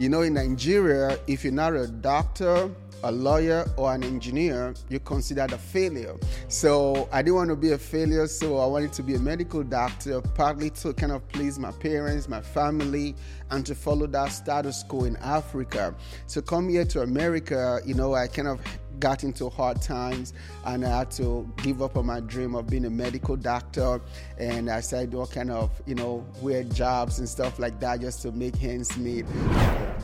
You know, in Nigeria, if you're not a doctor, a lawyer, or an engineer, you're considered a failure. So I didn't want to be a failure, so I wanted to be a medical doctor, partly to kind of please my parents, my family, and to follow that status quo in Africa. So come here to America, you know, I kind of got into hard times and I had to give up on my dream of being a medical doctor and I started all kind of you know weird jobs and stuff like that just to make ends meet.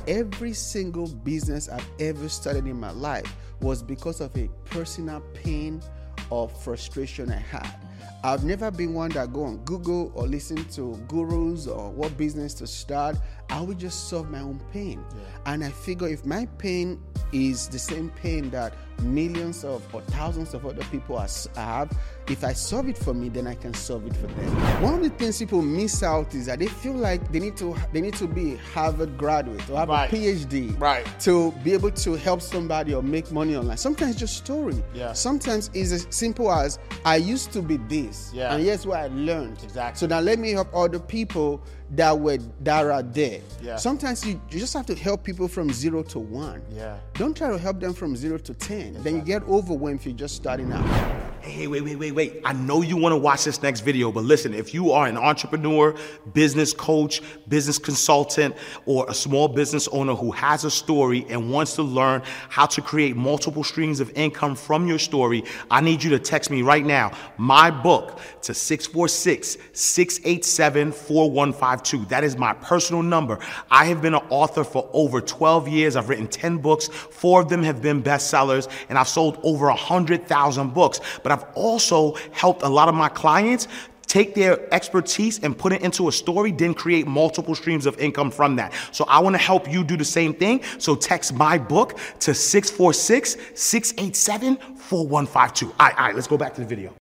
Every single business I've ever started in my life was because of a personal pain or frustration I had. I've never been one that go on Google or listen to gurus or what business to start. I would just solve my own pain. Yeah. And I figure if my pain is the same pain that millions of or thousands of other people have, if I solve it for me, then I can solve it for them. One of the things people miss out is that they feel like they need to they need to be Harvard graduate or have right. a PhD right. to be able to help somebody or make money online. Sometimes just story. Yeah. Sometimes it's as simple as I used to be this. Yeah. And here's what I learned. Exactly. So now let me help other people that were that are there. Yeah. Sometimes you, you just have to help people from zero to one. Yeah. Don't try to help them from zero to ten. Exactly. Then you get overwhelmed if you're just starting out. Hey, wait, wait, wait, wait. I know you want to watch this next video, but listen, if you are an entrepreneur, business coach, business consultant, or a small business owner who has a story and wants to learn how to create multiple streams of income from your story, I need you to text me right now, my book, to 646 687 4152. That is my personal number. I have been an author for over 12 years. I've written 10 books, four of them have been bestsellers, and I've sold over 100,000 books. But I've also helped a lot of my clients take their expertise and put it into a story, then create multiple streams of income from that. So I want to help you do the same thing. So text my book to 646 687 4152. All right, all right, let's go back to the video.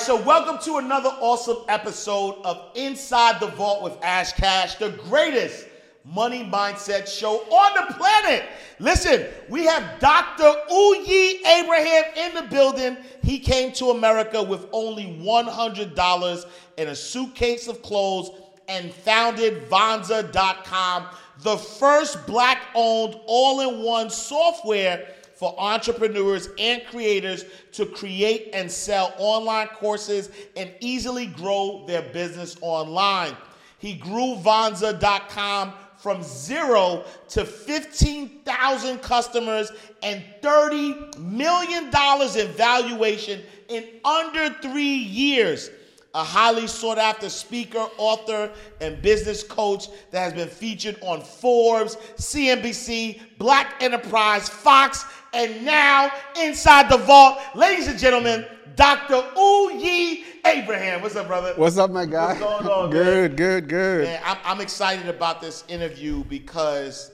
Right, so welcome to another awesome episode of Inside the Vault with Ash Cash, the greatest money mindset show on the planet. Listen, we have Dr. Uyi Abraham in the building. He came to America with only $100 in a suitcase of clothes and founded Vonza.com, the first black owned all in one software for entrepreneurs and creators to create and sell online courses and easily grow their business online. He grew Vonza.com from zero to 15,000 customers and $30 million in valuation in under three years a highly sought after speaker, author, and business coach that has been featured on Forbes, CNBC, Black Enterprise, Fox, and now inside the vault. Ladies and gentlemen, Dr. Uyi Abraham. What's up, brother? What's up, my guy? What's going on, good, man? good, good. Man, I'm, I'm excited about this interview because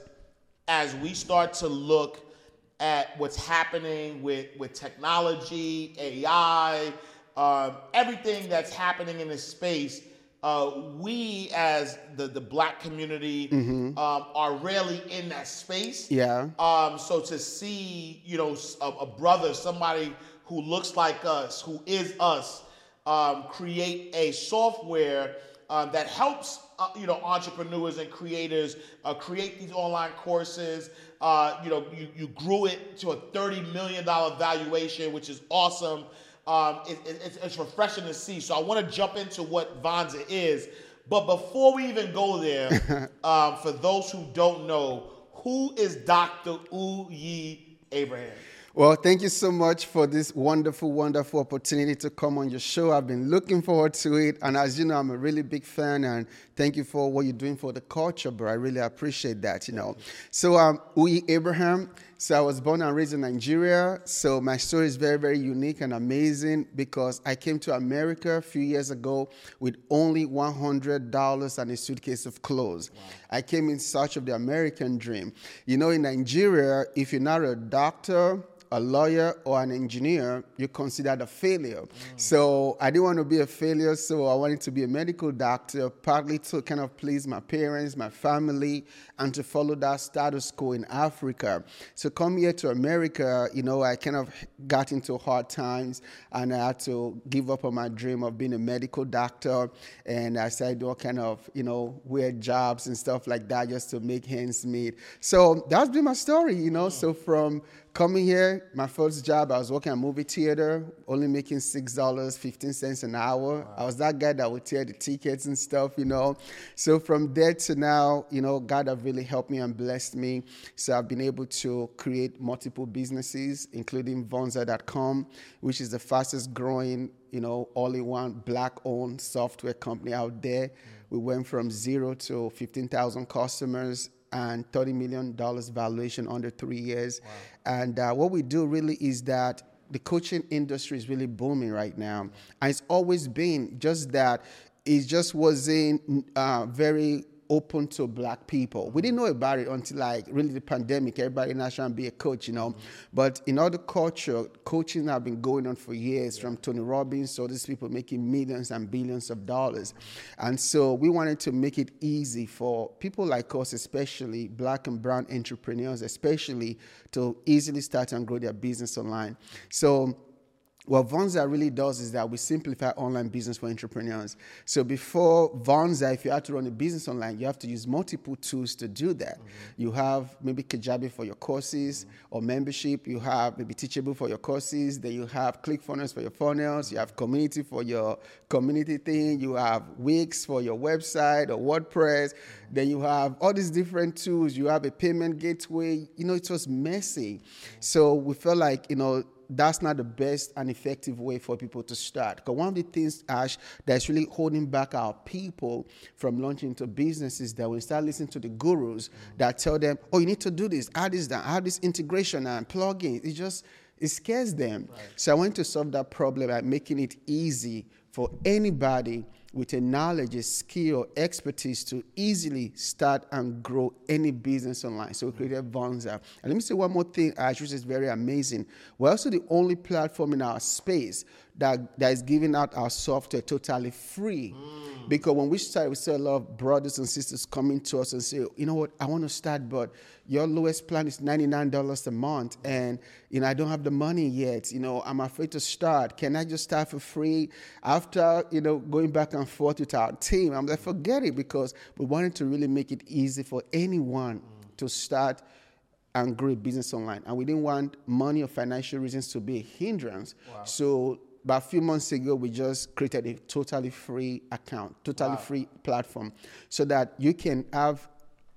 as we start to look at what's happening with, with technology, AI, um, everything that's happening in this space, uh, we as the, the black community mm-hmm. um, are rarely in that space. Yeah. Um, so to see, you know, a, a, brother, somebody who looks like us, who is us, um, create a software um, that helps, uh, you know, entrepreneurs and creators uh, create these online courses. Uh, you know, you, you grew it to a $30 million valuation, which is awesome um, it, it, it's, it's, refreshing to see. So I want to jump into what Vonza is. But before we even go there, um, for those who don't know, who is Dr. Uyi Abraham? Well, thank you so much for this wonderful, wonderful opportunity to come on your show. I've been looking forward to it. And as you know, I'm a really big fan. And thank you for what you're doing for the culture, bro. I really appreciate that, you know. So, um, Uyi Abraham So I was born and raised in Nigeria. So my story is very, very unique and amazing because I came to America a few years ago with only $100 and a suitcase of clothes. Wow. I came in search of the American dream. You know, in Nigeria, if you're not a doctor, a lawyer or an engineer, you're considered a failure. Mm. So I didn't want to be a failure, so I wanted to be a medical doctor, partly to kind of please my parents, my family, and to follow that status quo in Africa. So come here to America, you know, I kind of got into hard times and I had to give up on my dream of being a medical doctor. And I started all kind of, you know, weird jobs and stuff like that just to make ends meet. So that's been my story, you know. So from coming here, my first job, I was working at movie theater, only making six dollars, fifteen cents an hour. Wow. I was that guy that would tear the tickets and stuff, you know. So from there to now, you know, God have really helped me and blessed me. So I've been able to create multiple businesses, including Vonza.com, which is the fastest growing, you know, all-in-one black-owned software company out there. Mm. We went from zero to 15,000 customers and $30 million valuation under three years. Wow. And uh, what we do really is that the coaching industry is really booming right now. And it's always been just that it just wasn't uh, very open to black people. We didn't know about it until like really the pandemic. Everybody now trying to be a coach, you know. But in other culture, coaching have been going on for years, from Tony Robbins to these people making millions and billions of dollars. And so we wanted to make it easy for people like us, especially black and brown entrepreneurs, especially to easily start and grow their business online. So what Vonza really does is that we simplify online business for entrepreneurs. So before Vonza, if you have to run a business online, you have to use multiple tools to do that. Mm-hmm. You have maybe Kajabi for your courses mm-hmm. or membership. You have maybe Teachable for your courses. Then you have ClickFunnels for your funnels. You have Community for your community thing. You have Wix for your website or WordPress. Mm-hmm. Then you have all these different tools. You have a payment gateway. You know, it was messy. Mm-hmm. So we felt like, you know, that's not the best and effective way for people to start. Because one of the things, Ash, that's really holding back our people from launching into businesses that we start listening to the gurus mm-hmm. that tell them, oh, you need to do this, add this, down, add this integration and plugin. It just it scares them. Right. So I want to solve that problem by making it easy for anybody with a knowledge, a skill, expertise to easily start and grow any business online. So we created Vonza. And let me say one more thing, which is very amazing. We're also the only platform in our space that, that is giving out our software totally free. Mm. Because when we started, we saw a lot of brothers and sisters coming to us and say, you know what, I want to start, but your lowest plan is $99 a month and you know i don't have the money yet you know i'm afraid to start can i just start for free after you know going back and forth with our team i'm like forget it because we wanted to really make it easy for anyone mm. to start and grow a business online and we didn't want money or financial reasons to be a hindrance wow. so about a few months ago, we just created a totally free account, totally wow. free platform, so that you can have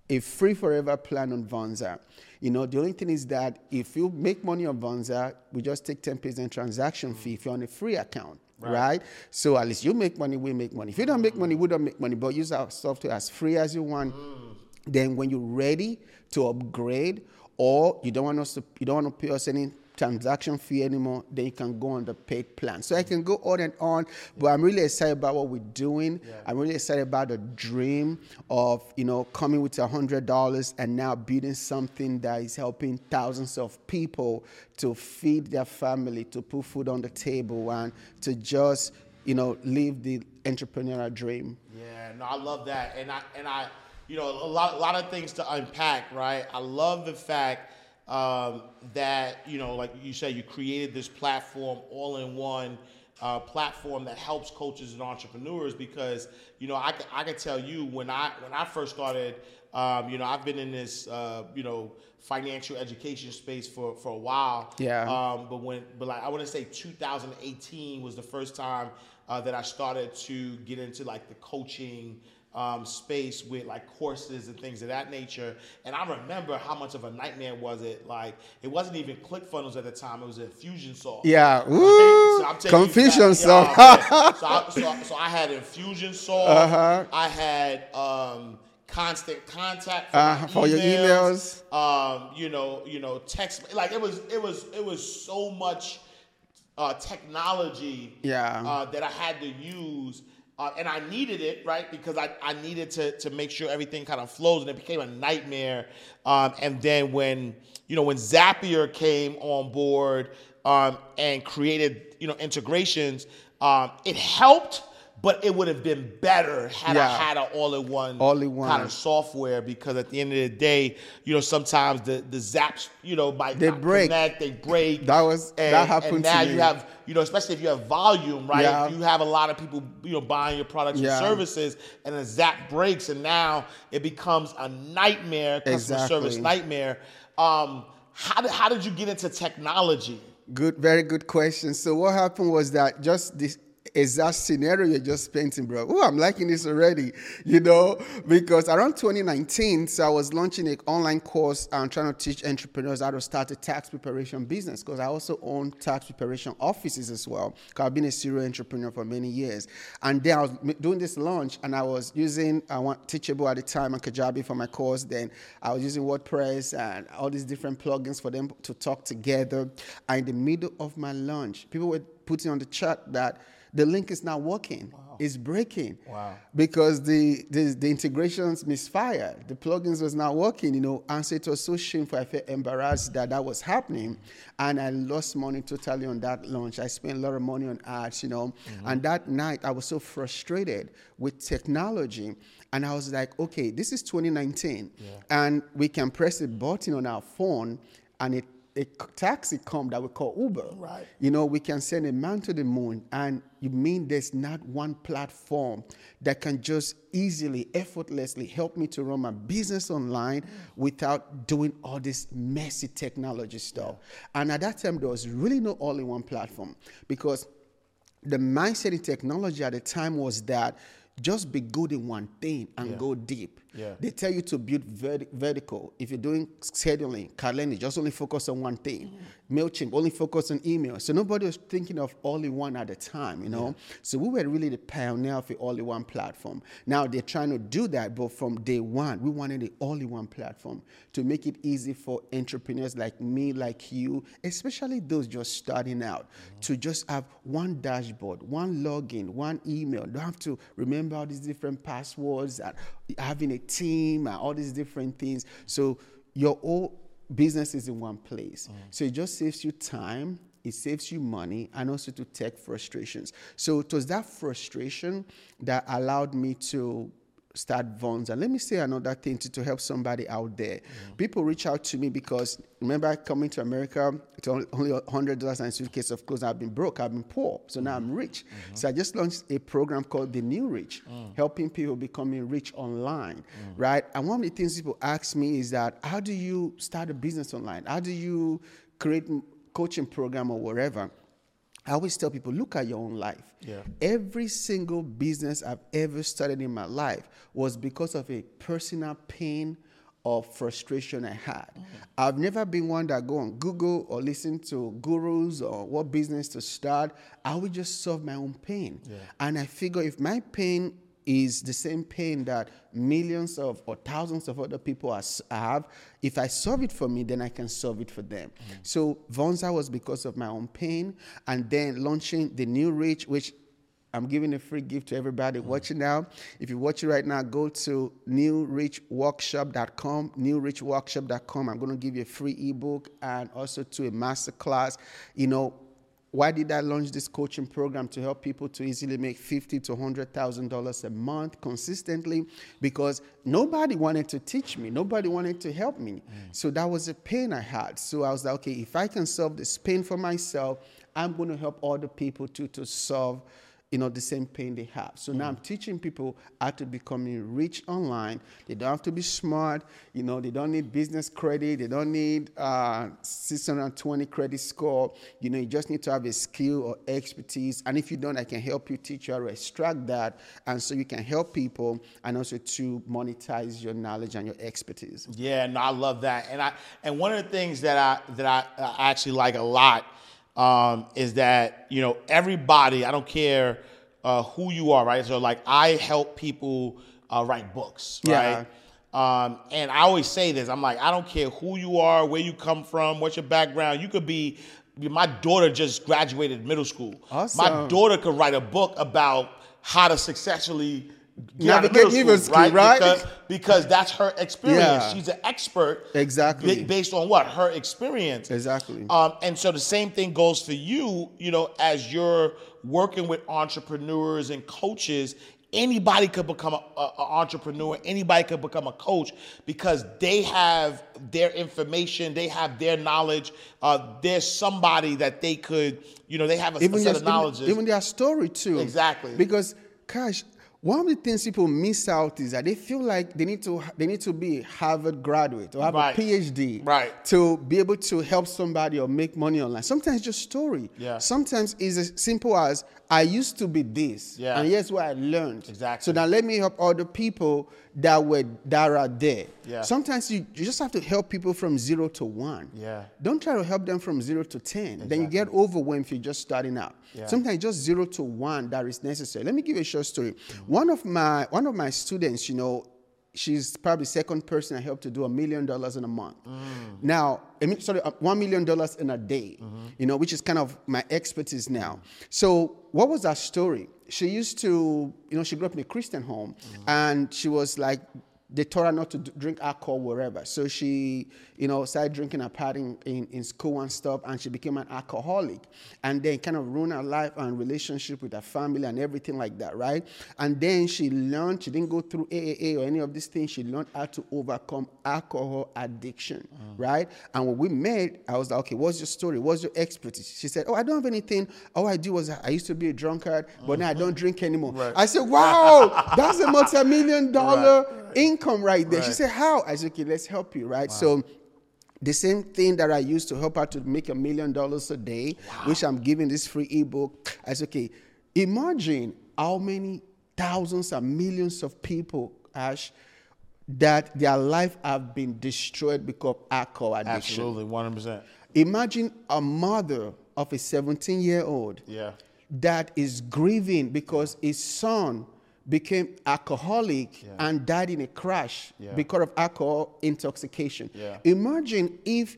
a free forever plan on Vonza. You know, the only thing is that if you make money on Vonza, we just take 10% transaction fee if you're on a free account. Right. right. So at least you make money, we make money. If you don't make money, we don't make money. But use our software as free as you want. Mm. Then when you're ready to upgrade, or you don't want us to, you don't want to pay us any transaction fee anymore, then you can go on the paid plan. So I can go on and on, but I'm really excited about what we're doing. Yeah. I'm really excited about the dream of, you know, coming with a hundred dollars and now building something that is helping thousands of people to feed their family, to put food on the table and to just, you know, live the entrepreneurial dream. Yeah, no, I love that. And I and I you know, a lot, a lot of things to unpack, right? I love the fact um, that you know, like you said, you created this platform, all in one uh, platform that helps coaches and entrepreneurs. Because you know, I, I can tell you when I when I first started, um, you know, I've been in this uh, you know financial education space for for a while. Yeah. Um, but when but like I want to say 2018 was the first time uh, that I started to get into like the coaching um, space with like courses and things of that nature. And I remember how much of a nightmare was it. Like it wasn't even ClickFunnels at the time; it was Infusionsoft. Yeah, Ooh, so Confusionsoft. Yeah, so, I, so, so, I had Infusionsoft. Uh-huh. I had. Um, constant contact for, Uh, for your emails. Um, you know, you know, text. Like it was, it was, it was so much uh, technology. Yeah. Uh, that I had to use. Uh, and I needed it, right? Because I, I needed to, to make sure everything kind of flows, and it became a nightmare. Um, and then when you know when Zapier came on board um, and created you know integrations, um, it helped, but it would have been better had I had an all-in-one All-in-one. kind of software. Because at the end of the day, you know sometimes the the zaps you know might They break. connect, they break. That was- and, that happened And now me. you have you know especially if you have volume, right? Yeah. You have a lot of people you know buying your products Yeah. and services, and a zap breaks, and now it becomes a nightmare, customer service nightmare. Um, how did how did you get into technology? Good, very good question. So what happened was that just this exact scenario you're just painting, bro. Oh, I'm liking this already, you know, because around 2019, so I was launching an online course and trying to teach entrepreneurs how to start a tax preparation business because I also own tax preparation offices as well. Because I've been a serial entrepreneur for many years. And then I was doing this launch and I was using, uh, I want Teachable at the time and Kajabi for my course. Then I was using WordPress and all these different plugins for them to talk together. And in the middle of my launch, people were putting on the chat that the link is not working. It's breaking. Wow. Because the, the the integrations misfired. The plugins was not working, you know. And so it was so shameful. I felt embarrassed that that was happening, and I lost money totally on that launch. I spent a lot of money on ads, you know. Mm-hmm. And that night, I was so frustrated with technology, and I was like, okay, this is 2019, and we can press a button on our phone, and it a taxi come that we call Uber. Right. You know, we can send a man to the moon, and you mean there's not one platform that can just easily, effortlessly help me to run my business online without doing all this messy technology stuff. And at that time, there was really no all-in-one platform because the mindset in technology at the time was that just be good in one thing and go deep. Yeah. They tell you to build verti- vertical. If you're doing scheduling, calendar, just only focus on one thing. MailChimp, only focus on email. So nobody was thinking of all in one at a time, you know? So we were really the pioneer of the all in one platform. Now they're trying to do that, but from day one, we wanted the all in one platform to make it easy for entrepreneurs like me, like you, especially those just starting out, mm-hmm. to just have one dashboard, one login, one email. Don't have to remember all these different passwords and having a team and all these different things. So your whole business is in one place. Mm. So it just saves you time, it saves you money, and also to take frustrations. So it was that frustration that allowed me to start Vonza. And let me say another thing to, to help somebody out there. People reach out to me because remember coming to America, it's only only $100 and suitcase of clothes. I've been broke, I've been poor. So now I'm rich. So I just launched a program called The New Rich, helping people becoming rich online, right? And one of the things people ask me is that how do you start a business online? How do you create coaching program or whatever? I always tell people, look at your own life. Yeah. Every single business I've ever started in my life was because of a personal pain or frustration I had. Mm-hmm. I've never been one that go on Google or listen to gurus or what business to start. I would just solve my own pain. And I figure if my pain is the same pain that millions of or thousands of other people has- have. If I solve it for me, then I can solve it for them. Mm. So Vonza was because of my own pain, and then launching the new Rich, which I'm giving a free gift to everybody mm. watching now. If you're watching right now, go to newrichworkshop.com, newrichworkshop.com. I'm going to give you a free ebook and also to a masterclass. You know, why did I launch this coaching program to help people to easily make fifty to hundred thousand dollars a month consistently? Because nobody wanted to teach me, nobody wanted to help me. Mm. So that was a pain I had. So I was like, okay, if I can solve this pain for myself, I'm going to help other people to to solve you know the same pain they have. So now i'm teaching people how to becoming rich online. They don't have to be smart you know they don't need business credit they don't need uh, 620 credit score. You know you just need to have a skill or expertise. And if you don't i can help you teach you how to extract that. And so you can help people and also to monetize your knowledge and your expertise. Yeah, no, I love that, and I and one of the things that I that I, I actually like a lot um, is that you know everybody. I don't care uh, who you are, right? So like I help people uh, write books, Yeah. right? Um, and I always say this: I'm like, I don't care who you are, where you come from, what's your background. You could be. My daughter just graduated middle school. My daughter could write a book about how to successfully get out of Navigate middle middle school, school, right? right? Because, because that's her experience. Yeah. She's an expert. Exactly. ba- based on what her experience. Exactly. Um, and so the same thing goes for you. You know, as you're working with entrepreneurs and coaches, anybody could become an entrepreneur. Anybody could become a coach because they have their information, they have their knowledge. Uh, there's somebody that they could, you know, they have a, a set just- of knowledge. even, even their story too. Exactly. Because, gosh, one of the things people miss out is that they feel like they need to they need to be Harvard graduate or have Right. a PhD Right. to be able to help somebody or make money online. Sometimes it's just story. Yeah. Sometimes it's as simple as I used to be this, Yeah. and here's what I learned. Exactly. So now let me help other people that were that are there. Yeah. Sometimes you, you just have to help people from zero to one. Yeah. Don't try to help them from zero to 10. Then you get overwhelmed if you're just starting out. Yeah. Sometimes just zero to one that is necessary. Let me give you a short story. Mm-hmm. One of my one of my students, you know, she's probably second person I helped to do a million dollars in a month. Mm. Now, I mean, sorry, uh, one million dollars in a day. Mm-hmm. You know, which is kind of my expertise now. So, what was that story? She used to, you know, she grew up in a Christian home, mm. and she was like they told her not to drink alcohol wherever. So she, you know, started drinking and partying in, in school and stuff, and she became an alcoholic. And then kind of ruined her life and relationship with her family and everything like that, right? And then she learned, she didn't go through AAA or any of these things, she learned how to overcome alcohol addiction, mm. right? And when we met, I was like, okay, what's your story? What's your expertise? She said, oh, I don't have anything. All I do was I used to be a drunkard, but now I mm-hmm. don't drink anymore. Right. I said, wow, that's a multi-million dollar Right. Income right there. She said, How? I said, Okay, let's help you, right? So the same thing that I used to help her to make a million dollars a day, which I'm giving this free ebook. I said, okay, imagine how many thousands and millions of people, Ash, that their life have been destroyed because of alcohol addiction. Absolutely, one hundred percent. Imagine a mother of a 17 year old Yeah. that is grieving because his son became alcoholic Yeah. and died in a crash Yeah. because of alcohol intoxication. Yeah. Imagine if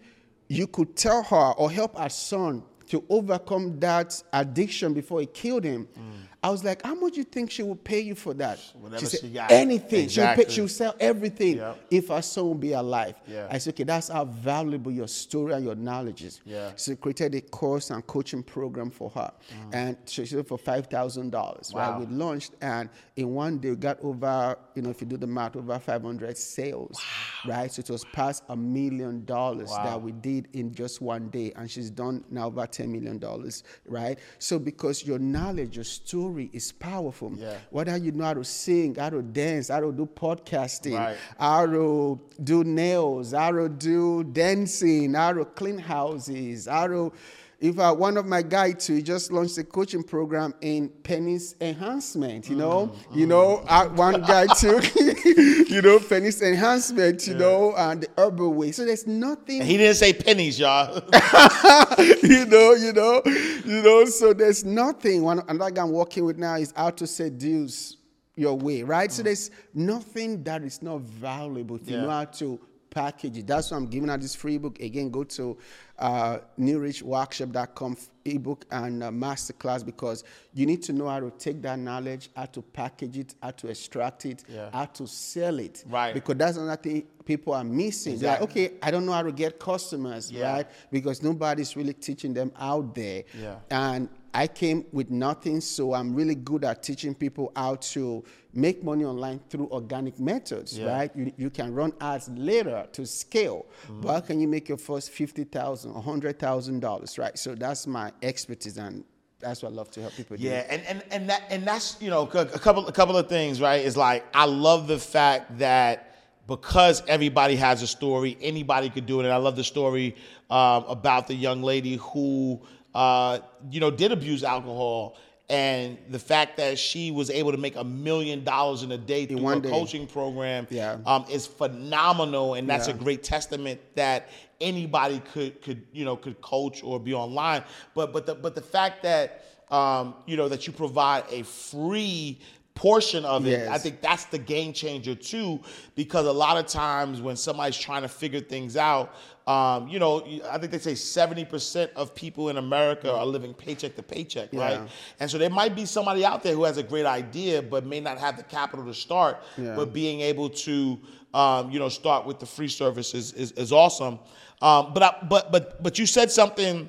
you could tell her or help her son to overcome that addiction before it killed him. Mm. I was like, how much do you think she would pay you for that? Whatever said, she got. anything. She'll, pay, she would sell everything Yep. if her son would be alive. Yeah. I said, okay, that's how valuable your story and your knowledge is. Yeah. So created a course and coaching program for her. And she it for five thousand dollars. Mm. Wow. Right? We launched and in one day we got over, you know, if you do the math, over five hundred sales. Right? So it was past a million dollars Wow. that we did in just one day. And she's done now over ten million dollars. Right? So because your knowledge, your story is powerful. Yeah. Whether you know how to sing, how to dance, how to do podcasting, Right. how to do nails, how to do dancing, how to clean houses, how to. If uh, one of my guys too, just launched a coaching program in penis enhancement. You know, Mm, you know, uh, one guy too, you know, penis enhancement. You know, and the herbal way. So there's nothing And he didn't say pennies, y'all. you know, you know, you know. So there's nothing. One another guy I'm working with now is how to seduce your way, right? Mm. So there's nothing that is not valuable if you Yeah. know how to package. That's why I'm giving out this free book. Again, go to uh, newrichworkshop.com ebook and uh, masterclass because you need to know how to take that knowledge, how to package it, how to extract it, Yeah. how to sell it. Right. Because that's another thing people are missing. They're like, okay, I don't know how to get customers, Yeah. right? Because nobody's really teaching them out there. Yeah. And I came with nothing, so I'm really good at teaching people how to make money online through organic methods, Yeah. right? You, you can run ads later to scale, Mm-hmm. but how can you make your first fifty thousand, a hundred thousand dollars, right? So that's my expertise, and that's what I love to help people do. Yeah, and, and and that and that's you know a couple a couple of things, right? Is like I love the fact that because everybody has a story, anybody could do it. And I love the story um, about the young lady who uh, you know did abuse alcohol. And the fact that she was able to make a million dollars in a day through one her day. coaching program Yeah. um, is phenomenal, and that's Yeah. a great testament that anybody could could you know could coach or be online. But but the but the fact that um, you know that you provide a free portion of it. I think that's the game changer too, because a lot of times when somebody's trying to figure things out, um, you know, I think they say seventy percent of people in America are living paycheck to paycheck, right? And so there might be somebody out there who has a great idea, but may not have the capital to start. Yeah. But being able to, um, you know, start with the free service is is, is awesome. Um, but I, but but but you said something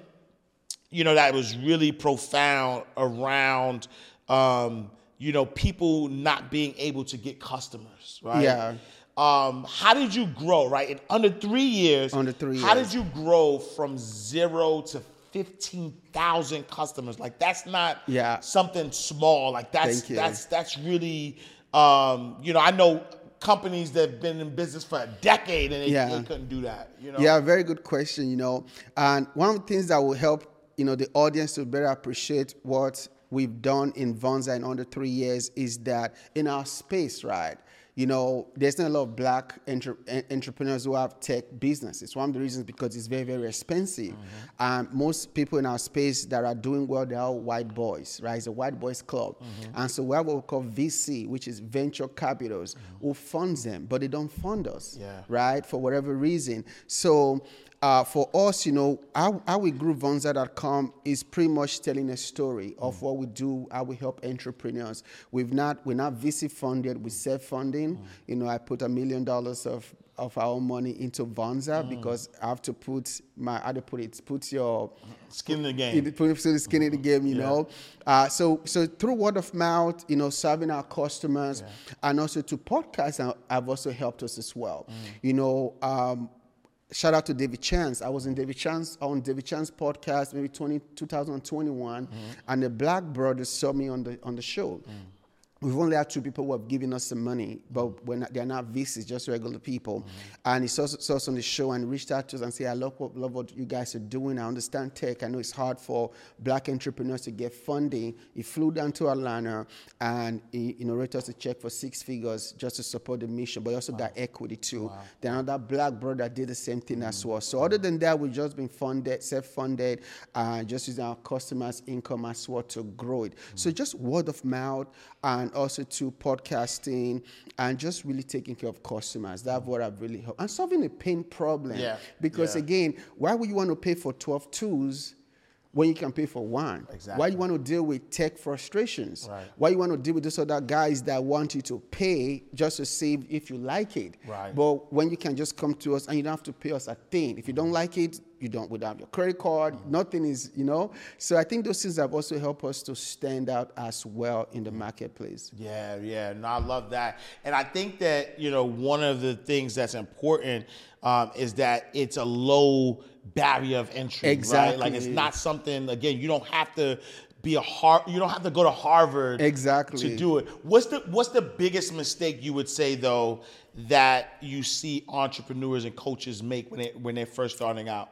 you know, that was really profound around, um, you know, people not being able to get customers, right? Yeah. Um, how did you grow, right? In under three years, Under three years. how did you grow from zero to 15,000 customers? Like, that's not Yeah. something small. Like, that's, that's, that's really, um, you know, I know companies that have been in business for a decade and they, Yeah. they couldn't do that, you know? Yeah, very good question, you know. And one of the things that will help, you know, the audience to better appreciate what we've done in Vonza in under three years is that in our space, right? You know, there's not a lot of black entre- entrepreneurs who have tech businesses. One of the reasons because it's very, very expensive. Mm-hmm. And most people in our space that are doing well, they're all white boys, right? It's a white boys club. Mm-hmm. And so we have what we call VC, which is venture capitals, mm-hmm. who funds them, but they don't fund us Yeah. right? For whatever reason. So uh, for us, you know, how, how we grew Vonza.com is pretty much telling a story of what we do, how we help entrepreneurs. We've not, we're not VC funded, we're self funding. You know, I put a million dollars of of our money into Vonza because I have to put my, how to put it, put your Skin in the game. it put the skin in the game, you know. Uh, so so through word of mouth, you know, serving our customers, and also to podcasts have- have also helped us as well. You know, um, shout out to David Chance. I was in David Chance on David Chance podcast maybe 20, 2021, mm-hmm. and the Black Brothers saw me on the on the show. Mm. We've only had two people who have given us some money, but we're not, they're not VCs, just regular people. And he saw, saw us on the show and reached out to us and said, I love what, love what you guys are doing. I understand tech. I know it's hard for black entrepreneurs to get funding. He flew down to Atlanta and he you know, wrote us a check for six figures just to support the mission, but also got equity too. Then another black brother did the same thing as well. So other than that, we've just been funded, self-funded, uh, just using our customers' income as well to grow it. So just word of mouth and also to podcasting and just really taking care of customers. That's what I've really helped. And solving a pain problem. Yeah, Because yeah. again, why would you want to pay for 12 tools when you can pay for one? Exactly. Why you want to deal with tech frustrations? Right. Why you want to deal with those other guys that want you to pay just to see if you like it? Right. But when you can just come to us and you don't have to pay us a thing. If you don't mm. like it, you don't without your credit card. Nothing is, you know. So I think those things have also helped us to stand out as well in the marketplace. Yeah, yeah, no, I love that, and I think that you know one of the things that's important um, is that it's a low barrier of entry, right? Like it's not something. Again, you don't have to be a har- You don't have to go to Harvard Exactly. to do it. What's the What's the biggest mistake you would say though that you see entrepreneurs and coaches make when they when they're first starting out?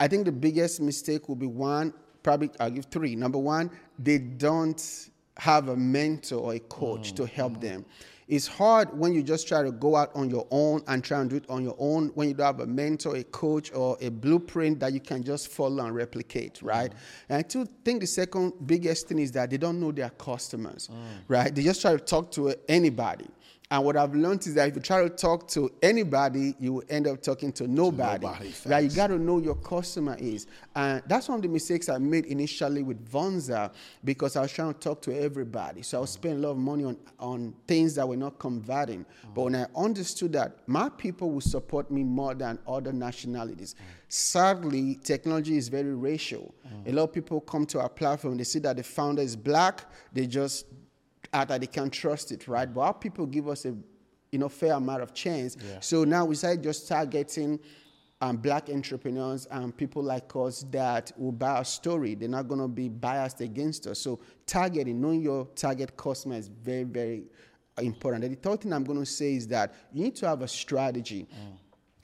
I think the biggest mistake will be one, probably I'll give three. Number one, they don't have a mentor or a coach mm, to help mm. them. It's hard when you just try to go out on your own and try and do it on your own when you don't have a mentor, a coach, or a blueprint that you can just follow and replicate, mm. right? And I too think the second biggest thing is that they don't know their customers, right? They just try to talk to anybody. And what I've learned is that if you try to talk to anybody, you will end up talking to nobody. nobody, right? You got to know your customer is. And that's one of the mistakes I made initially with Vonza because I was trying to talk to everybody. So I was spending a lot of money on, on things that were not converting. But when I understood that my people will support me more than other nationalities. Sadly, technology is very racial. A lot of people come to our platform, they see that the founder is black, they just out that they can't trust it, right? But our people give us a you know fair amount of chance. So now we started just targeting um, black entrepreneurs and people like us that will buy our story. They're not going to be biased against us. So targeting, knowing your target customer is very, very important. And the third thing I'm going to say is that you need to have a strategy.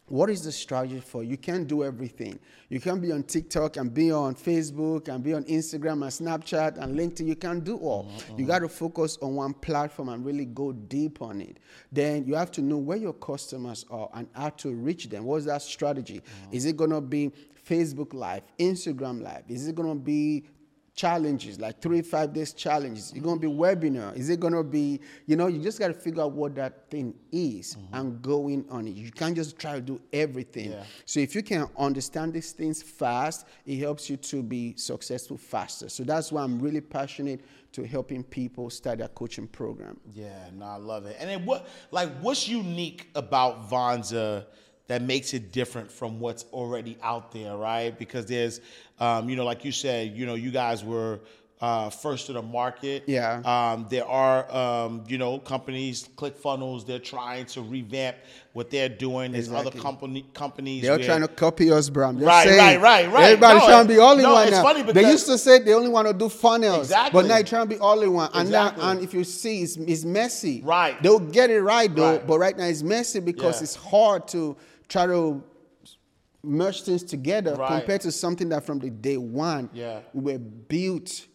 What is the strategy for? You can't do everything. You can't be on TikTok and be on Facebook and be on Instagram and Snapchat and LinkedIn. You can't do all. You got to focus on one platform and really go deep on it. Then you have to know where your customers are and how to reach them. What's that strategy? Mm-hmm. Is it going to be Facebook Live, Instagram Live? Is it going to be challenges, like three, five days challenges. It's gonna be webinar. Is it gonna be, you know, you just gotta figure out what that thing is Mm-hmm. and going on it. You can't just try to do everything. Yeah. So if you can understand these things fast, it helps you to be successful faster. So that's why I'm really passionate to helping people start their coaching program. Yeah, no, I love it. And then what, like, what's unique about Vonza that makes it different from what's already out there, right? Because there's, um, you know, like you said, you know, you guys were uh, first to the market. Yeah. Um, there are, um, you know, companies, ClickFunnels, they're trying to revamp what they're doing. There's other company companies. They're where- tong to copy us, bro. I'm just Right, saying. right, right, right. Everybody's No, trying to be all in no, one it's now. funny they used to say they only want to do funnels, Exactly. but now they're trying to be all in one. And now, Exactly. and if you see, it's, it's messy. Right. They'll get it right though, Right. but right now it's messy because Yeah. it's hard to try to merge things together Right. compared to something that from the day one Yeah. we were built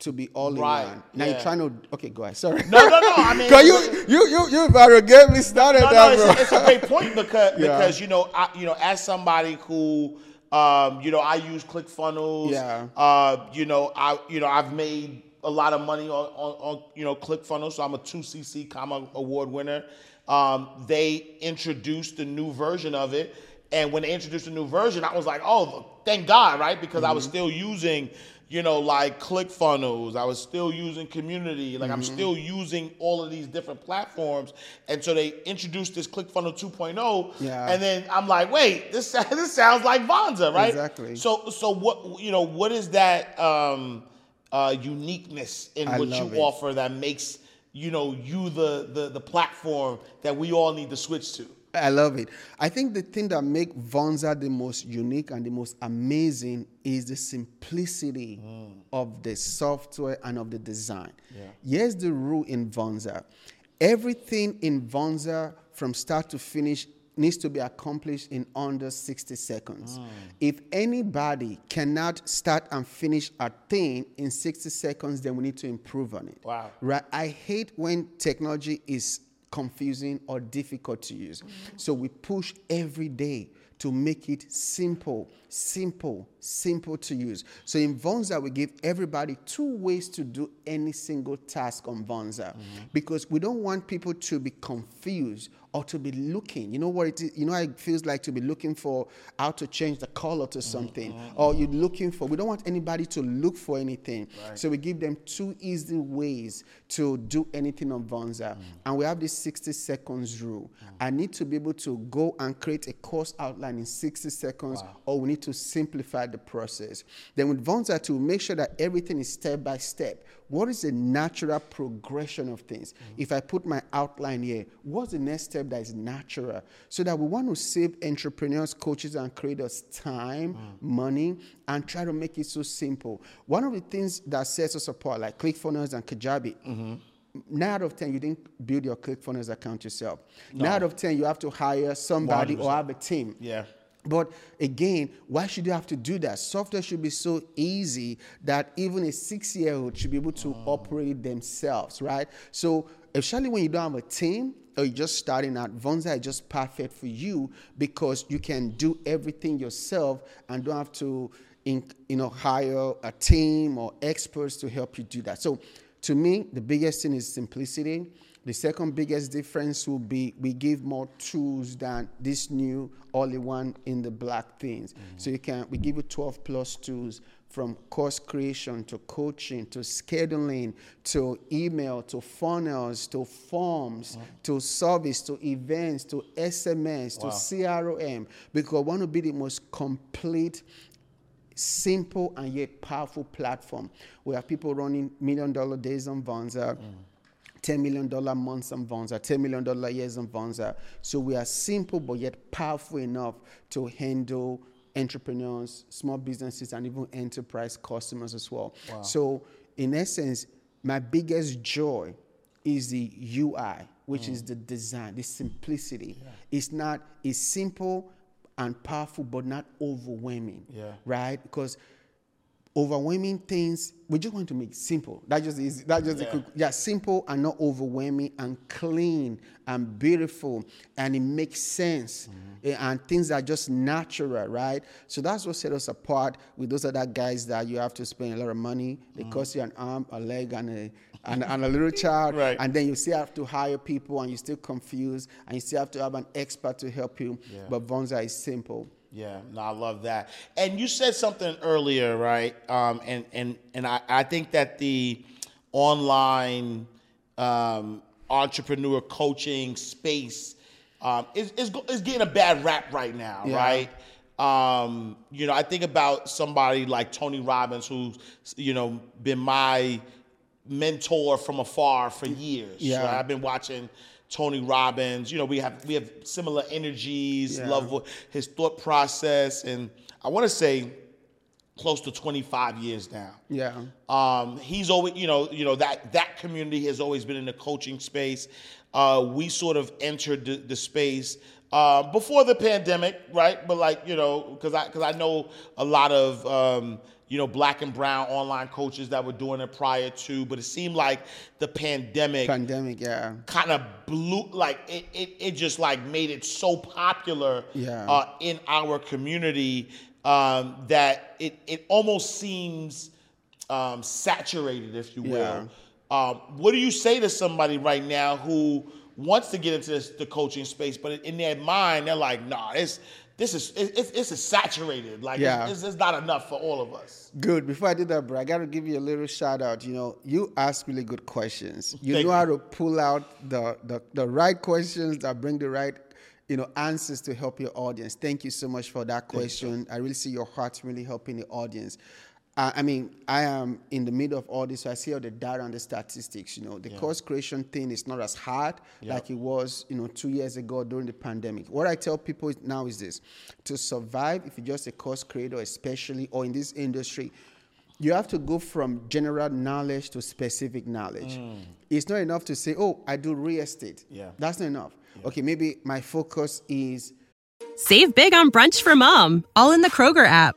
to be all Right, in one. Now yeah. you're trying to okay, go ahead. Sorry. No, no, no. I mean, you you you you better get me started, no, no, bro. it's, a, it's a great point because Yeah. because you know I, you know as somebody who um, you know I use ClickFunnels. Yeah. Uh, you know I you know I've made a lot of money on, on, on you know ClickFunnels. So I'm a two CC comma award winner. Um, they introduced a new version of it, and when they introduced a new version, I was like, oh, thank God, right? Because I was still using. You know, like ClickFunnels, I was still using Community, like I'm still using all of these different platforms, and so they introduced this ClickFunnels 2.0, Yeah. and then I'm like, wait, this this sounds like Vonza, right? Exactly. So so what you know what is that um, uh, uniqueness in I what you it. offer that makes you know you the, the the platform that we all need to switch to? I love it. I think the thing that make Vonza the most unique and the most amazing is the simplicity mm. of the software and of the design. Here's the rule in Vonza. Everything in Vonza from start to finish needs to be accomplished in under 60 seconds. Hmm. If anybody cannot start and finish a thing in 60 seconds, then we need to improve on it. Wow. Right? I hate when technology is confusing or difficult to use. Hmm. So we push every day to make it simple, simple, simple to use. So in Vonza, we give everybody two ways to do any single task on Vonza hmm. because we don't want people to be confused or to be looking. You know what it is? You know how it feels like to be looking for how to change the color to something, mm-hmm. or you're looking for. We don't want anybody to look for anything. So we give them two easy ways to do anything on Vonza, mm. and we have this 60 seconds rule. Mm. I need to be able to go and create a course outline in 60 seconds, or we need to simplify the process. Then with Vonza to make sure that everything is step by step. What is the natural progression of things? If I put my outline here, what's the next step that is natural? So that we want to save entrepreneurs, coaches, and creators time, money, and try to make it so simple. One of the things that sets us apart, like ClickFunnels and Kajabi, nine out of 10, you didn't build your ClickFunnels account yourself. Nine out of 10, you have to hire somebody or 100%. have a team. Yeah. But again, why should you have to do that? Software should be so easy that even a six year old should be able to ah. operate it themselves, right? So, especially when you don't have a team or you're just starting out, Vonza is just perfect for you because you can do everything yourself and don't have to in, you know, hire a team or experts to help you do that. So, to me, the biggest thing is simplicity. The second biggest difference will be we give more tools than this new all-in-one in the black things. Mm-hmm. So you can we give you 12 plus tools from course creation to coaching to scheduling to email to funnels to forms to service to events to SMS to CRM because I want to be the most complete simple and yet powerful platform. We have people running million dollar days on Vonza. Mm. $10 million months on Vonza, $10 million years on Vonza. So we are simple but yet powerful enough to handle entrepreneurs, small businesses, and even enterprise customers as well. So, in essence, my biggest joy is the UI, which is mm. the design, the simplicity. It's not, it's simple and powerful, but not overwhelming. Yeah. Right? Because overwhelming things we just want to make simple that just is that just Yeah. quick yeah simple and not overwhelming and clean and beautiful and it makes sense eh, and things are just natural, right? So that's what set us apart with those other guys that you have to spend a lot of money. They Mm-hmm. cost you an arm, a leg, and a and, and a little child, Right. and then you still have to hire people, and you're still confused, and you still have to have an expert to help you. Yeah. But Vonza is simple. Yeah, no, I love that. And you said something earlier, right? Um, and and and I, I think that the online um, entrepreneur coaching space um, is, is is getting a bad rap right now, Yeah. right? Um, you know, I think about somebody like Tony Robbins, who's you know been my mentor from afar for years. Yeah. I've been watching Tony Robbins. You know, we have we have similar energies, Yeah. love his thought process, and I want to say close to 25 years now. Yeah. Um, he's always, you know, you know that that community has always been in the coaching space. Uh, we sort of entered the, the space uh, before the pandemic, right? But like, you know, because I because I know a lot of um, you know black and brown online coaches that were doing it prior to, but it seemed like the pandemic Pandemic, yeah. kind of blew like it, it, it just like made it so popular Yeah. uh, in our community um, that it, it almost seems um, saturated, if you will. Yeah. Um, what do you say to somebody right now who wants to get into this, the coaching space, but in their mind they're like, "Nah, this this is it, it's it's saturated. Like, Yeah. it's, it's not enough for all of us." Good. Before I do that, bro, I got to give you a little shout out. You know, you ask really good questions. You Thank know you. how to pull out the, the, the right questions that bring the right, you know, answers to help your audience. Thank you so much for that question. I really see your heart really helping the audience. Uh, I mean, I am in the middle of all this, so I see all the data and the statistics. You know, the course creation thing is not as hard like it was, you know, two years ago during the pandemic. What I tell people now is this: to survive, if you're just a course creator, especially or in this industry, you have to go from general knowledge to specific knowledge. It's not enough to say, "Oh, I do real estate." Yeah. that's not enough. Okay, maybe my focus is Save big on brunch for mom, all in the Kroger app.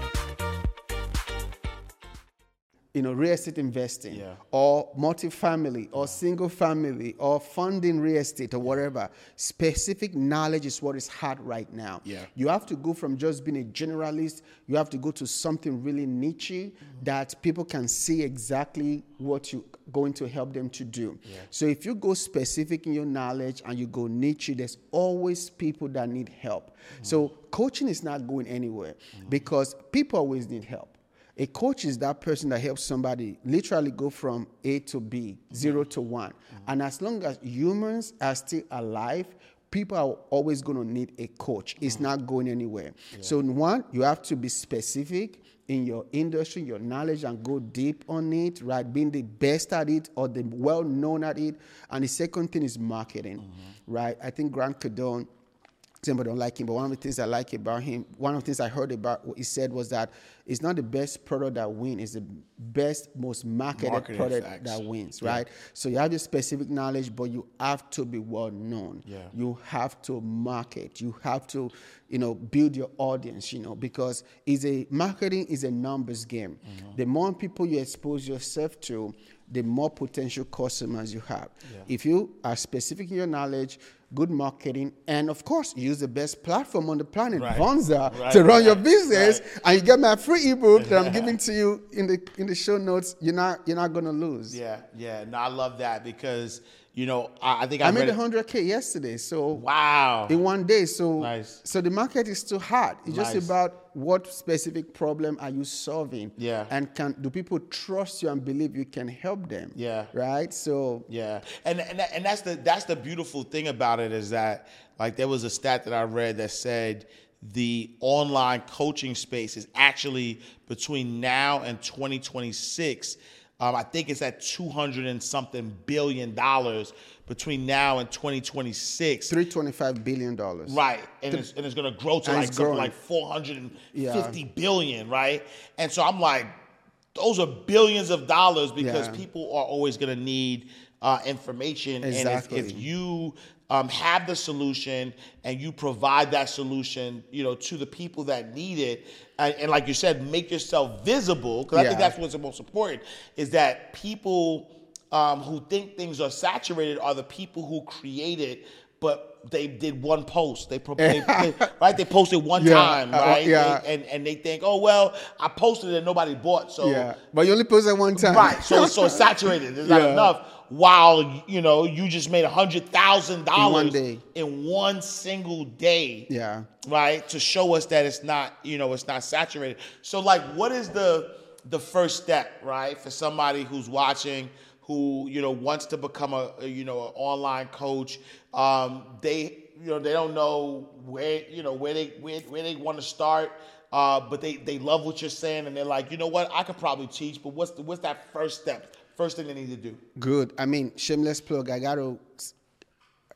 You know, real estate investing Yeah. or multifamily or single family or funding real estate or whatever. Specific knowledge is what is hard right now. Yeah. You have to go from just being a generalist, you have to go to something really niche mm-hmm. that people can see exactly what you're going to help them to do. So if you go specific in your knowledge and you go niche, there's always people that need help. Mm. So coaching is not going anywhere mm. because people always need help. A coach is that person that helps somebody literally go from A to B, zero to one. And as long as humans are still alive, people are always going to need a coach. It's not going anywhere. So, one, you have to be specific in your industry, your knowledge, and go deep on it, right? Being the best at it or the well known at it. And the second thing is marketing, mm-hmm. right? I think Grant Cardone somebody don't like him, but one of the things I like about him, one of the things I heard about what he said was that it's not the best product that wins, it's the best, most marketed Marketing product facts. that wins, Yeah. right? So you have the specific knowledge, but you have to be well known. Yeah. You have to market. You have to, you know, build your audience, you know, because is a marketing is a numbers game. Mm-hmm. The more people you expose yourself to, the more potential customers you have. If you are specific in your knowledge, good marketing, and of course, use the best platform on the planet, Right. Vonza, Right, to run your business, right. and you get my free ebook that I'm giving to you in the in the show notes. You're not you're not gonna lose. Yeah, yeah. No, I love that because you know I, I think I, I made read 100k yesterday, so Wow. in one day. So Nice. so the market is too hard. It's just about what specific problem are you solving? Yeah. And can do people trust you and believe you can help them? Yeah. Right. So Yeah, and and and that's the that's the beautiful thing about it is that like there was a stat that I read that said the online coaching space is actually between now and 2026. Um, I think it's at 200 and something billion dollars between now and 2026. 325 billion dollars. Right, and it's, and it's gonna grow to like it's something like four hundred and Yeah. fifty billion, right? And so I'm like, those are billions of dollars because Yeah. people are always going to need uh, information. Exactly. And if, if you um, have the solution and you provide that solution, you know, to the people that need it, and, and like you said, make yourself visible. Because I think that's what's the most important is that people um, who think things are saturated are the people who create it, but they did one post. They, pro- they, they right. They posted one Yeah, time, uh, right? yeah. They- and and they think, oh well, I posted it and nobody bought, so Yeah, but you only posted one time. right. So so it's saturated. There's not enough. While you know you just made a hundred thousand dollars in one single day Yeah. right to show us that it's not you know it's not saturated. So like what is the the first step right for somebody who's watching who you know wants to become a, a, you know an online coach? Um they you know they don't know where you know where they where, where they want to start uh but they they love what you're saying and they're like you know what? I could probably teach but what's the, what's that first step first thing they need to do Good. I mean, shameless plug. I gotta.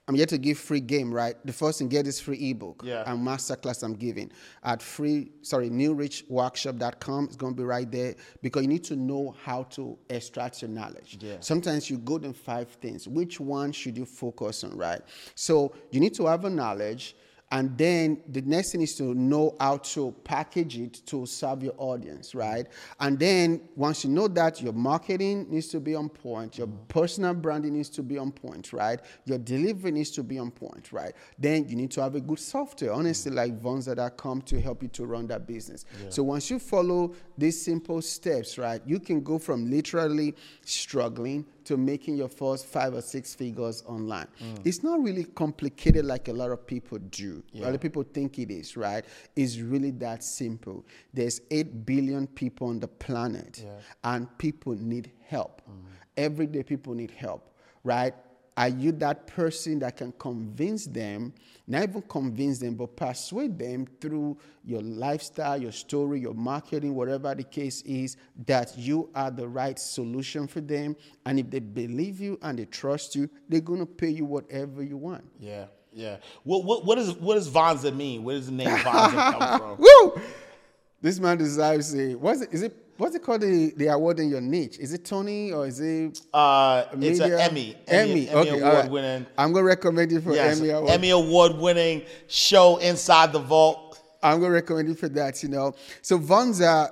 I'm yet to give free game, right? The first thing, get this free ebook Yeah. and masterclass I'm giving at free, sorry, newrichworkshop.com. It's gonna be right there because you need to know how to extract your knowledge. Yeah. Sometimes you go in five things. Which one should you focus on, right? So you need to have a knowledge. And then the next thing is to know how to package it to serve your audience, right? And then once you know that, your marketing needs to be on point, your personal branding needs to be on point, right? Your delivery needs to be on point, right? Then you need to have a good software, honestly, like Vonza.com to help you to run that business. So once you follow these simple steps, right, you can go from literally struggling to making your first five or six figures online. Mm. It's not really complicated like a lot of people do. A lot of people think it is, right? It's really that simple. There's 8 billion people on the planet, and people need help. Mm. Every day, people need help, right? Are you that person that can convince them, not even convince them, but persuade them through your lifestyle, your story, your marketing, whatever the case is, that you are the right solution for them? And if they believe you and they trust you, they're going to pay you whatever you want. yeah yeah what what what does what does Vonza mean where does the name Vonza come from Woo! This man deserves a, what's it, is it, what's it called, the, the award in your niche? Is it Tony or is it Uh, it's an media? Emmy, Emmy, Emmy okay, award right. winning. I'm going to recommend it for Yes, Emmy award. Emmy award winning show inside the vault. I'm gonna recommend it for that, you know. So Vonza,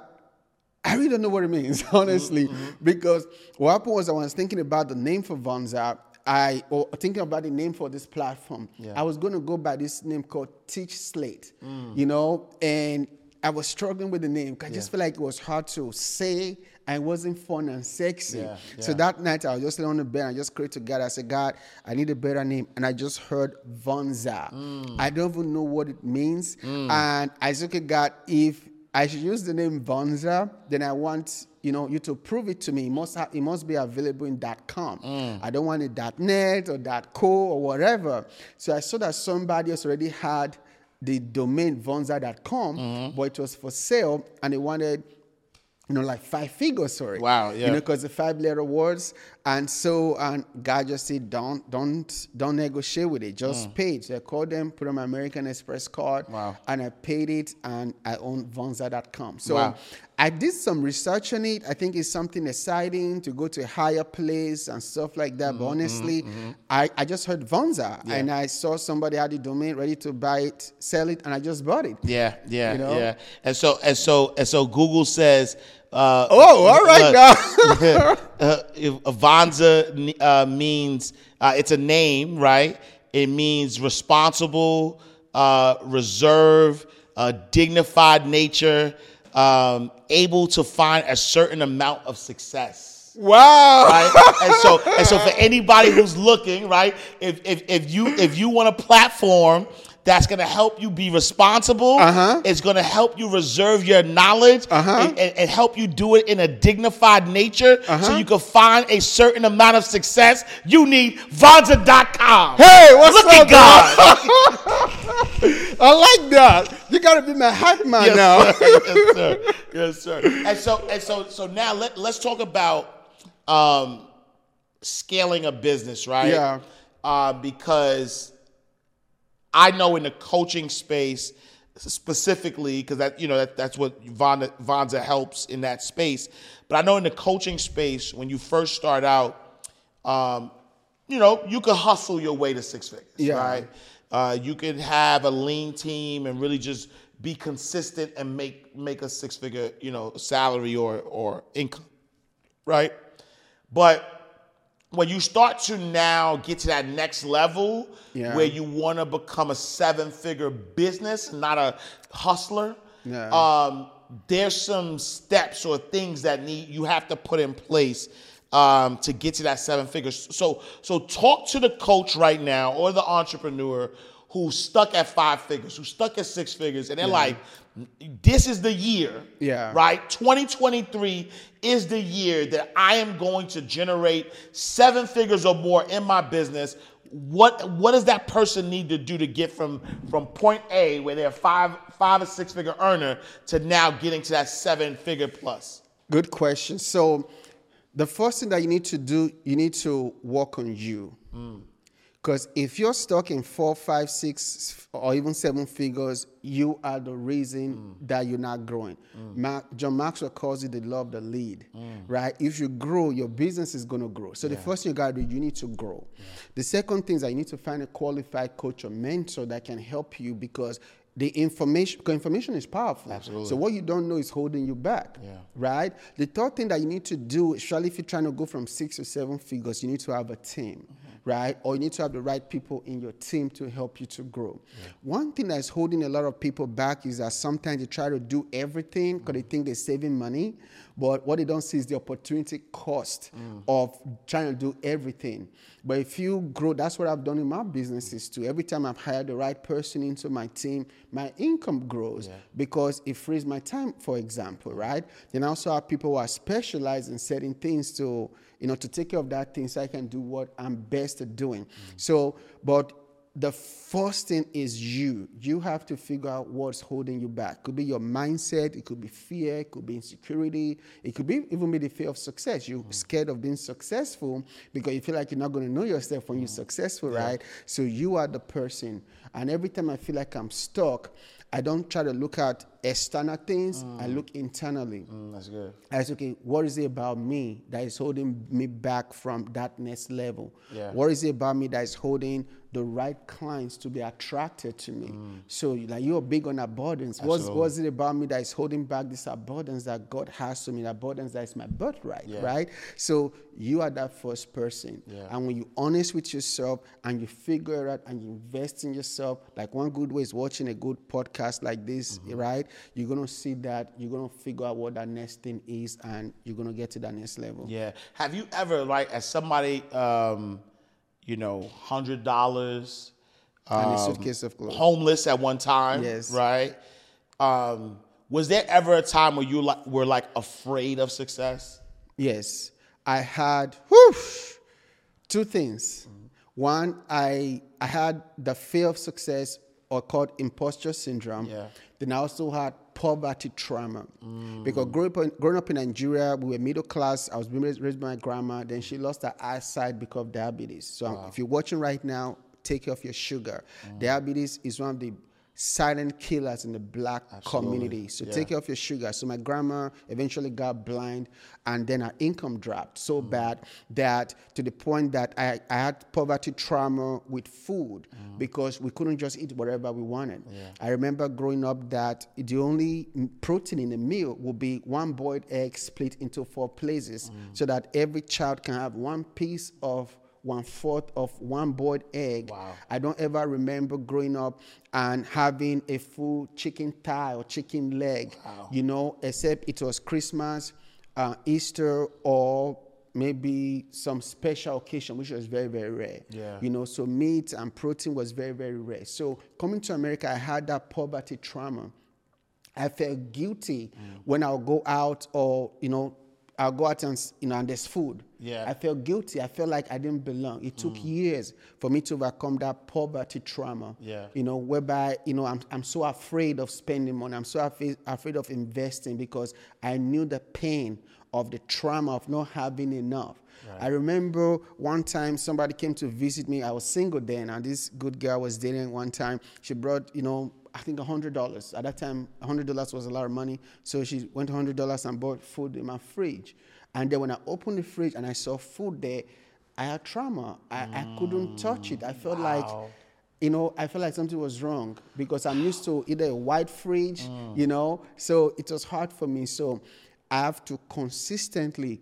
I really don't know what it means, honestly, mm-hmm, mm-hmm. because what happened was I was thinking about the name for Vonza. I or thinking about the name for this platform. yeah. I was gonna go by this name called Teach Slate, mm. you know, and I was struggling with the name. 'cause I just feel like it was hard to say and it wasn't fun and sexy. Yeah, So that night I was just laying on the bed. And I just prayed to God. I said, God, I need a better name. And I just heard Vonza. Mm. I don't even know what it means. Mm. And I said, okay, God, if I should use the name Vonza, then I want you know you to prove it to me. It must have, it must be available in .com. Mm. I don't want it .net or .co or whatever. So I saw that somebody else already had the domain vonza.com, but it was for sale and they wanted you know, like five figures it. Wow, yeah. You know, because the five letter words. And so and God just said, don't, don't, don't negotiate with it. Just pay it. So I called them, put on my American Express card, Mm. Wow. and I paid it, and I own Vonza.com. So Wow. I did some research on it. I think it's something exciting to go to a higher place and stuff like that. Mm-hmm, but honestly, I, I just heard Vonza, and I saw somebody had the domain ready to buy it, sell it, and I just bought it. Yeah, yeah, You know? yeah. And so and so and so Google says. Uh, Oh, all right uh, uh, if Avanza uh, means uh, it's a name, right? It means responsible, uh, reserve, uh, dignified nature, um, able to find a certain amount of success. Wow. right? and so and so for anybody who's looking, right? If if if you if you want a platform that's gonna help you be responsible, Uh-huh. it's gonna help you reserve your knowledge Uh-huh. and, and, and help you do it in a dignified nature so Uh-huh. you can find a certain amount of success, you need Vonza.com. Hey, what's Look up, at God. I like that. You gotta be my hype man yes, now. sir. yes, sir. Yes, sir. And so and so so now let, let's talk about um, scaling a business, right? Yeah. Uh, because I know in the coaching space, specifically because that you know that, that's what Vonda, Vonza helps in that space. But I know in the coaching space, when you first start out, um, you know you could hustle your way to six figures, Yeah. right? Uh, you could have a lean team and really just be consistent and make make a six figure you know salary or or income, right? But when you start to now get to that next level Yeah. where you want to become a seven figure business, not a hustler, Yeah. um, there's some steps or things that need you have to put in place um, to get to that seven figures. So, so talk to the coach right now or the entrepreneur who's stuck at five figures, who's stuck at six figures, and they're like, "This is the year, Yeah. right? 2023 is the year that I am going to generate seven figures or more in my business. What what does that person need to do to get from from point A, where they're five five or six figure earner, to now getting to that seven figure plus? Good question. So, the first thing that you need to do, you need to work on you. Mm. Because if you're stuck in four, five, six, or even seven figures, you are the reason mm. that you're not growing. Mm. Ma- John Maxwell calls it the law of the lid, mm. right? If you grow, your business is going to grow. So the first thing you got to do, you need to grow. The second thing is that you need to find a qualified coach or mentor that can help you because the information, information is powerful. Absolutely. So what you don't know is holding you back, Yeah. right? The third thing that you need to do, especially if you're trying to go from six to seven figures, you need to have a team, right? Or you need to have the right people in your team to help you to grow. One thing that's holding a lot of people back is that sometimes they try to do everything because they think they're saving money, but what they don't see is the opportunity cost mm. of trying to do everything. But if you grow, that's what I've done in my businesses too. Every time I've hired the right person into my team, my income grows because it frees my time, for example, right? Then I also have people who are specialized in certain things to, you know, to take care of that thing so I can do what I'm best at doing. So, but the first thing is you. You have to figure out what's holding you back. Could be your mindset, it could be fear, it could be insecurity, it could be even be the fear of success. You're mm. scared of being successful because you feel like you're not going to know yourself when you're mm. successful, right? So you are the person. And every time I feel like I'm stuck, I don't try to look at external things, I mm. look internally. Mm, that's good. I say, okay, what is it about me that is holding me back from that next level? Yeah. What is it about me that is holding the right clients to be attracted to me? Mm. So, like, you're big on abundance. What's, what's it about me that is holding back this abundance that God has to me, the abundance that is my birthright, right? So, you are that first person. Yeah. And when you're honest with yourself and you figure it out and you invest in yourself, like one good way is watching a good podcast like this, Mm-hmm. right? You're gonna see that, you're gonna figure out what that next thing is, and you're gonna get to that next level. Yeah. Have you ever, like, as somebody, um, you know, hundred dollars, And a suitcase of clothes. homeless at one time, Yes. right? Um, was there ever a time where you like were like afraid of success? Yes, I had whew, two things. One, I I had the fear of success, or called imposter syndrome. Yeah. Then I also had poverty trauma because growing up, in, growing up in Nigeria, we were middle class. I was raised, raised by my grandma. Then she lost her eyesight because of diabetes. So um, if you're watching right now, take care of your sugar. Mm. Diabetes is one of the silent killers in the black community. So take care of your sugar. So my grandma eventually got blind, and then her income dropped so mm. bad that to the point that I, I had poverty trauma with food mm. because we couldn't just eat whatever we wanted. I remember growing up that the only protein in a meal would be one boiled egg split into four places mm. so that every child can have one piece of one fourth of one boiled egg. Wow. I don't ever remember growing up and having a full chicken thigh or chicken leg, you know, except it was Christmas, uh, Easter, or maybe some special occasion, which was very, very rare. Yeah. You know, so meat and protein was very, very rare. So coming to America, I had that poverty trauma. I felt guilty when I'll go out or, you know, I'll go out and, you know, and there's food. Yeah. I felt guilty. I felt like I didn't belong. It took mm. years for me to overcome that poverty trauma. Yeah. You know, whereby, you know, I'm, I'm so afraid of spending money. I'm so afraid, afraid of investing because I knew the pain of the trauma of not having enough. I remember one time somebody came to visit me. I was single then, and this good girl was dating one time. She brought, you know, I think hundred dollars. At that time, hundred dollars was a lot of money. So she went hundred dollars and bought food in my fridge. And then when I opened the fridge and I saw food there, I had trauma. I, I couldn't touch it. I felt like you know, I felt like something was wrong because I'm used to either a white fridge, mm. you know, so it was hard for me. So I have to consistently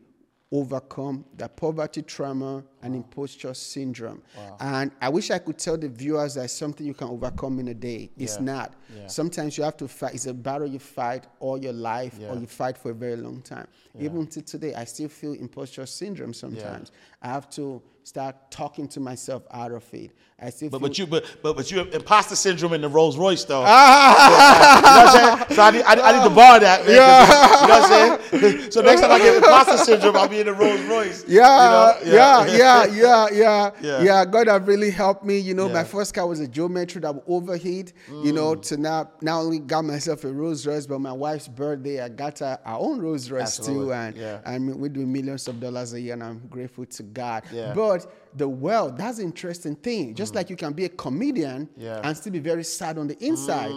overcome the poverty trauma and imposter syndrome. And I wish I could tell the viewers that something you can overcome in a day. It's Yeah. not. Yeah. Sometimes you have to fight. It's a battle you fight all your life Yeah. or you fight for a very long time. Even to today, I still feel imposter syndrome sometimes. I have to start talking to myself out of it. I still But but you but but but you have imposter syndrome in the Rolls Royce though. Ah. you know what I'm saying? So I need, I, I need to borrow that. Man, 'cause, You know what I'm saying? So next time I get imposter syndrome, I'll be in the Rolls Royce. you Yeah, know? yeah, yeah, yeah, yeah, Yeah. yeah, God have really helped me. You know, Yeah. my first car was a Geo Metro that would overheat. You know, mm. to now not only got myself a Rolls Royce, but my wife's birthday, I got her our own Rolls Royce too, and yeah. and we do millions of dollars a year, and I'm grateful to God. Yeah. But the world, that's an interesting thing. Just like you can be a comedian Yeah. and still be very sad on the inside,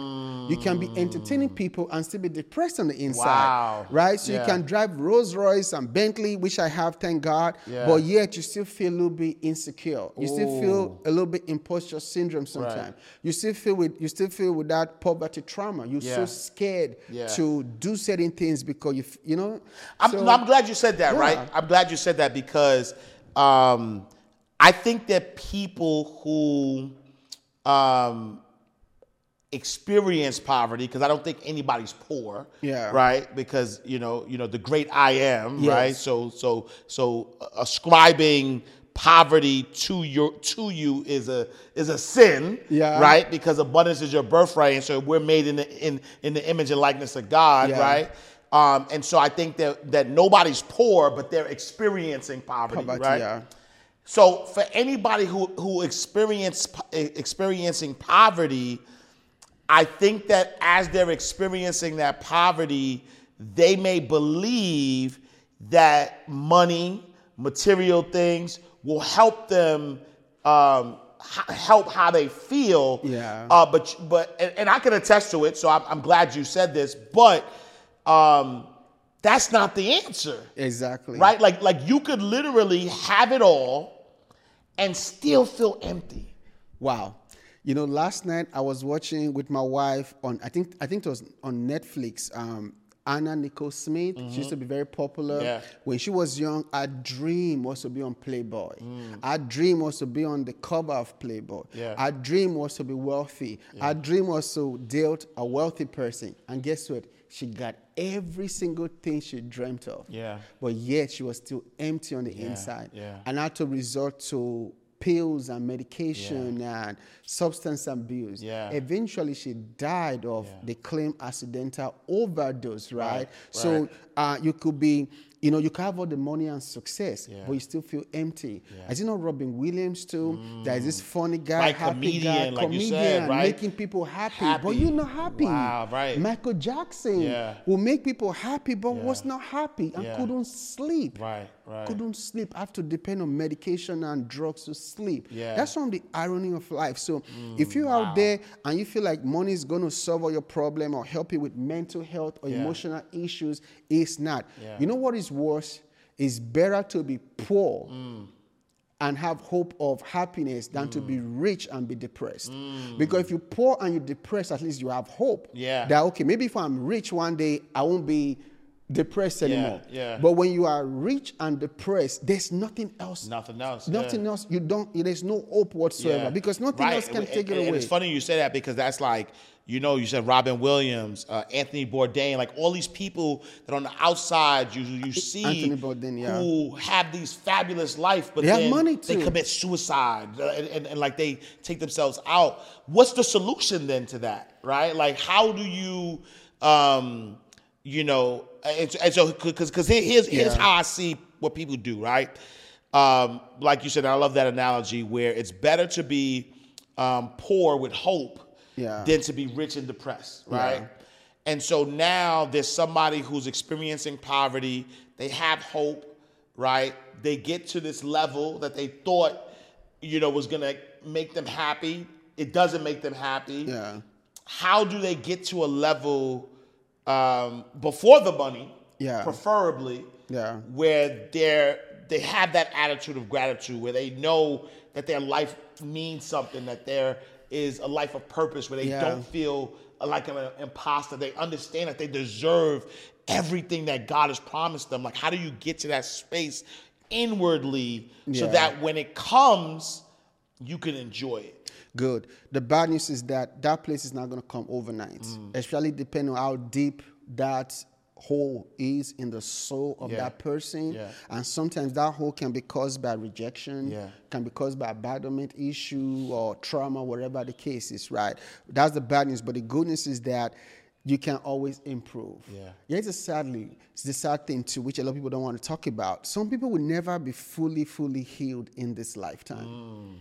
you can be entertaining people and still be depressed on the inside. Wow. Right? So Yeah. you can drive Rolls Royce and Bentley, which I have, thank God. Yeah. But yet you still feel a little bit insecure. You still feel a little bit imposter syndrome sometimes. You still feel with you still feel with that poverty trauma. You're so scared to do certain things because you you know. I'm, So- I'm glad you said that, right? I'm glad you said that because um, I think that people who um, experience poverty, because I don't think anybody's poor, Yeah. right? Because you know, you know, the great I am, Yes. right? So, so, so ascribing poverty to your to you is a is a sin, Yeah. right? Because abundance is your birthright, and so we're made in the in in the image and likeness of God, Yeah. right? Um, and so I think that that nobody's poor, but they're experiencing poverty, Poverty, right? yeah. So for anybody who who experience experiencing poverty, I think that as they're experiencing that poverty, they may believe that money, material things, will help them um, help how they feel. Yeah. Uh, but but and, and I can attest to it. So I'm, I'm glad you said this. But um, that's not the answer Exactly. right? Like like you could literally have it all and still feel empty. Wow. You know, last night I was watching with my wife on I think I think it was on Netflix. Um, Anna Nicole Smith. She used to be very popular. Yeah. When she was young, her dream was to be on Playboy. Her dream was to be on the cover of Playboy. Yeah. Her dream was to be wealthy. Her dream was to date a wealthy person. And guess what? She got every single thing she dreamt of. Yeah. But yet she was still empty on the inside. yeah. And had to resort to pills and medication and substance abuse. Yeah. Eventually, she died of Yeah. the claim accidental overdose, right? Right, So right. uh, you could be, you know, you can have all the money and success, Yeah. but you still feel empty. Is it not Robin Williams too? There is this funny guy, Right, happy comedian, guy, like you comedian, said, right? making people happy, but you're not happy. Wow, right. Michael Jackson Yeah. will make people happy, but Yeah. was not happy and Yeah. couldn't sleep Right, right. couldn't sleep. I have to depend on medication and drugs to sleep. Yeah. Mm, That's one of the irony of life. So if you're out there and you feel like money is going to solve all your problem or help you with mental health or Yeah. emotional issues, it's not. Yeah. You know what is worse? It's better to be poor Mm. and have hope of happiness than to Mm. be rich and be depressed. Because if you're poor and you're depressed, at least you have hope. Yeah. That okay, maybe if I'm rich one day, I won't be depressed anymore. yeah. But when you are rich and depressed, there's nothing else. Nothing else, Nothing yeah. else. You don't. There's no hope whatsoever because nothing Right. else can And- take it away. It's funny you say that because that's like, you know, you said Robin Williams, uh, Anthony Bourdain, like all these people that on the outside you you see Anthony Bourdain, yeah. who have these fabulous life, but They have money, they commit suicide uh, and, and, and like they take themselves out. What's the solution then to that? Right? Like how do you um you know and, and so because because here's here's Yeah. how I see what people do, right? Um, like you said, I love that analogy where it's better to be um, poor with hope Yeah. than to be rich and depressed, right? Yeah. And so now there's somebody who's experiencing poverty. They have hope, right? They get to this level that they thought, you know, was gonna make them happy. It doesn't make them happy. yeah. how do they get to a level um, before the money, Yeah. preferably, Yeah. where they're they have that attitude of gratitude, where they know that their life means something, that there is a life of purpose, where they Yeah. don't feel like an imposter. They understand that they deserve everything that God has promised them. Like, how do you get to that space inwardly so that when it comes, you can enjoy it? Good. The bad news is that that place is not going to come overnight, Mm. especially depending on how deep that hole is in the soul of Yeah. that person. Yeah. And sometimes that hole can be caused by rejection, Yeah. can be caused by abandonment issue or trauma, whatever the case is, right? That's the bad news. But the good news is that you can always improve. Yeah. Yet, it's sadly, it's the sad thing too, which a lot of people don't want to talk about. Some people will never be fully, fully healed in this lifetime. Mm.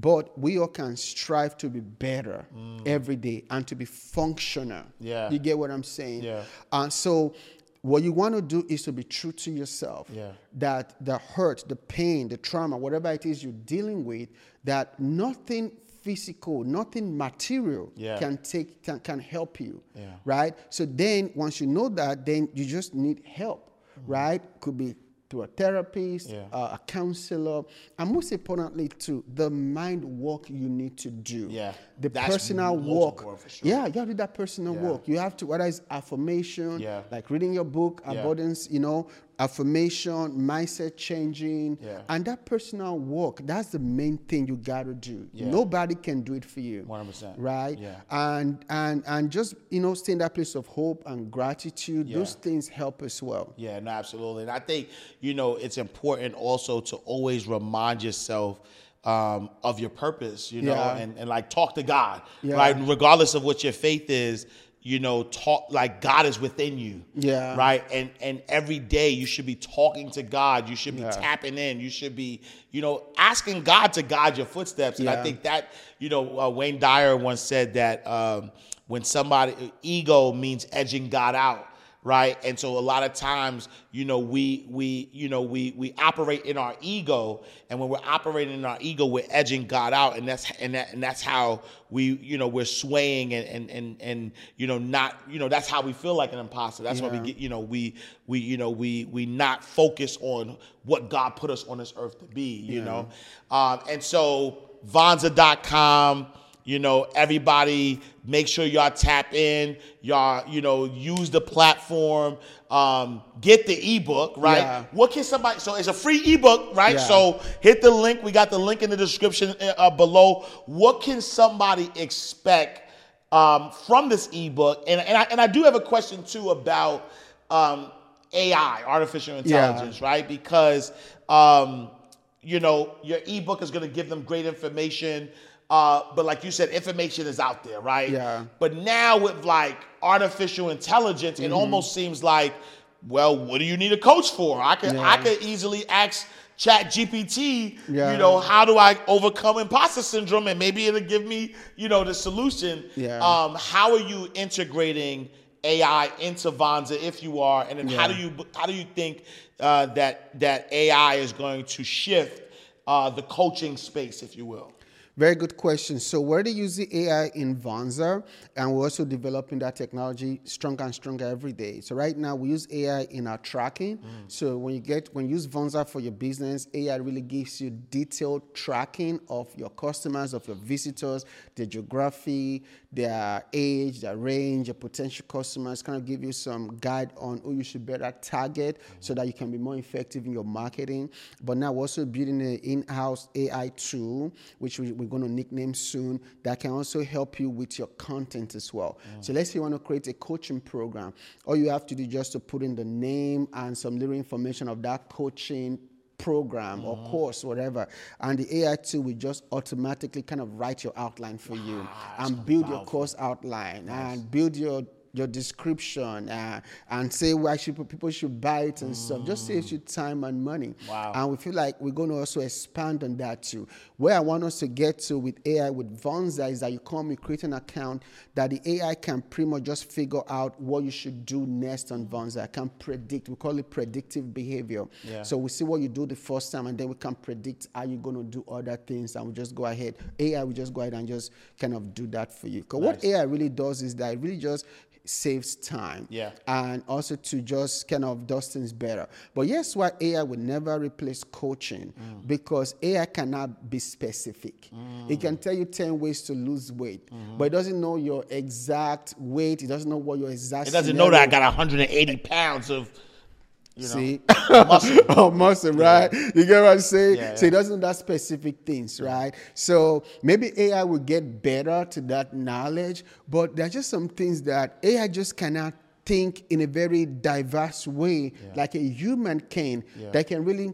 But we all can strive to be better every day and to be functional. Mm. Yeah. You get what I'm saying? Yeah. And so what you want to do is to be true to yourself. Yeah. That the hurt, the pain, the trauma, whatever it is you're dealing with, that nothing physical, nothing material Yeah. can take can, can help you. Yeah. Right? So then once you know that, then you just need help. Right? Could be to a therapist, Yeah. uh, a counselor, and most importantly, to the mind work you need to do. Yeah, the that's personal work. sure. Yeah, you have to do that personal Yeah. work. You have to whether it's affirmation, Yeah. like reading your book, abundance, you know, affirmation, mindset changing, Yeah. and that personal work. That's the main thing you got to do. Yeah. Nobody can do it for you. 100%. Right. Yeah. And and and just you know, stay in that place of hope and gratitude. Those things help as well. Yeah, no, absolutely. And I think, you know, it's important also to always remind yourself um, of your purpose, you know, Yeah. and, and like talk to God, Yeah. right? Regardless of what your faith is, you know, talk like God is within you. Yeah. Right. And and every day you should be talking to God. You should be Yeah. tapping in. You should be, you know, asking God to guide your footsteps. And I think that, you know, uh, Wayne Dyer once said that um, when somebody ego means edging God out right? And so a lot of times you know we we you know we we operate in our ego and when we're operating in our ego we're edging god out and that's and that and that's how we you know we're swaying and and and, and you know not you know that's how we feel like an imposter. That's why we get you know we we you know we we not focus on what god put us on this earth to be you know? Um and so vonza.com you know, everybody make sure y'all tap in, y'all, you know, use the platform, um, get the ebook, right? Yeah. What can somebody so it's a free ebook, right? Yeah. So hit the link. We got the link in the description uh, below. What can somebody expect um, from this ebook? And and I, and I do have a question too about um, AI, artificial intelligence, right? Because um, you know your ebook is going to give them great information. Uh, but like you said, information is out there, right? Yeah. But now with like artificial intelligence, Mm-hmm. it almost seems like, well, what do you need a coach for? I could I could easily ask Chat GPT, Yeah. you know, how do I overcome imposter syndrome? And maybe it'll give me, you know, the solution. Yeah. Um, how are you integrating AI into Vonza if you are? And then how do you how do you think uh, that that AI is going to shift uh, the coaching space, if you will? Very good question. So we're already using AI in Vonza, and we're also developing that technology stronger and stronger every day. So right now we use AI in our tracking. Mm. So when you get when you use Vonza for your business, AI really gives you detailed tracking of your customers, of your visitors, their geography, their age, their range, your potential customers. Kind of give you some guide on who you should better target, so that you can be more effective in your marketing. But now we're also building an in-house AI tool, which we, going to nickname soon, that can also help you with your content as well. Mm. So let's say you want to create a coaching program. All you have to do is just to put in the name and some little information of that coaching program or mm. course, whatever. And the AI tool will just automatically kind of write your outline for you and build your course outline and build your your description uh, and say why should people should buy it and stuff. Just saves you time and money. Wow. And we feel like we're going to also expand on that too. Where I want us to get to with AI with Vonza is that you come, you create an account that the AI can pretty much just figure out what you should do next on Vonza. It can predict. We call it predictive behavior. Yeah. So we see what you do the first time, and then we can predict how you're going to do other things, and we just go ahead. AI will just go ahead and just kind of do that for you. Because what AI really does is that it really just saves time Yeah. and also to just kind of does things better. But yes, why AI will never replace coaching Mm. because AI cannot be specific. It can tell you 10 ways to lose weight, Mm-hmm. but it doesn't know your exact weight. It doesn't know what your exact It doesn't know that I got 180 pounds of, you know, See, muscle. oh, muscle, right? You get what I'm saying? Yeah, So it doesn't that specific things, right? So maybe AI will get better to that knowledge, but there are just some things that AI just cannot think in a very diverse way, like a human can, Yeah. that can really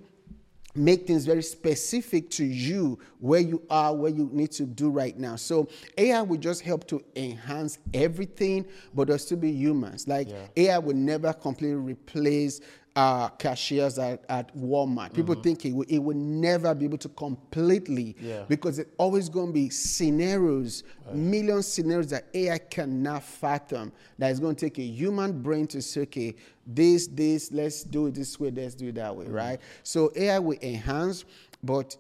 make things very specific to you where you are where you need to do right now so ai will just help to enhance everything but there'll still be humans like ai will never completely replace uh, cashiers at, at Walmart. People think it will, it will never be able to completely Yeah. because it's always going to be scenarios, million scenarios that AI cannot fathom. That is going to take a human brain to say, okay, this, this, let's do it this way, let's do it that way, right? So AI will enhance, but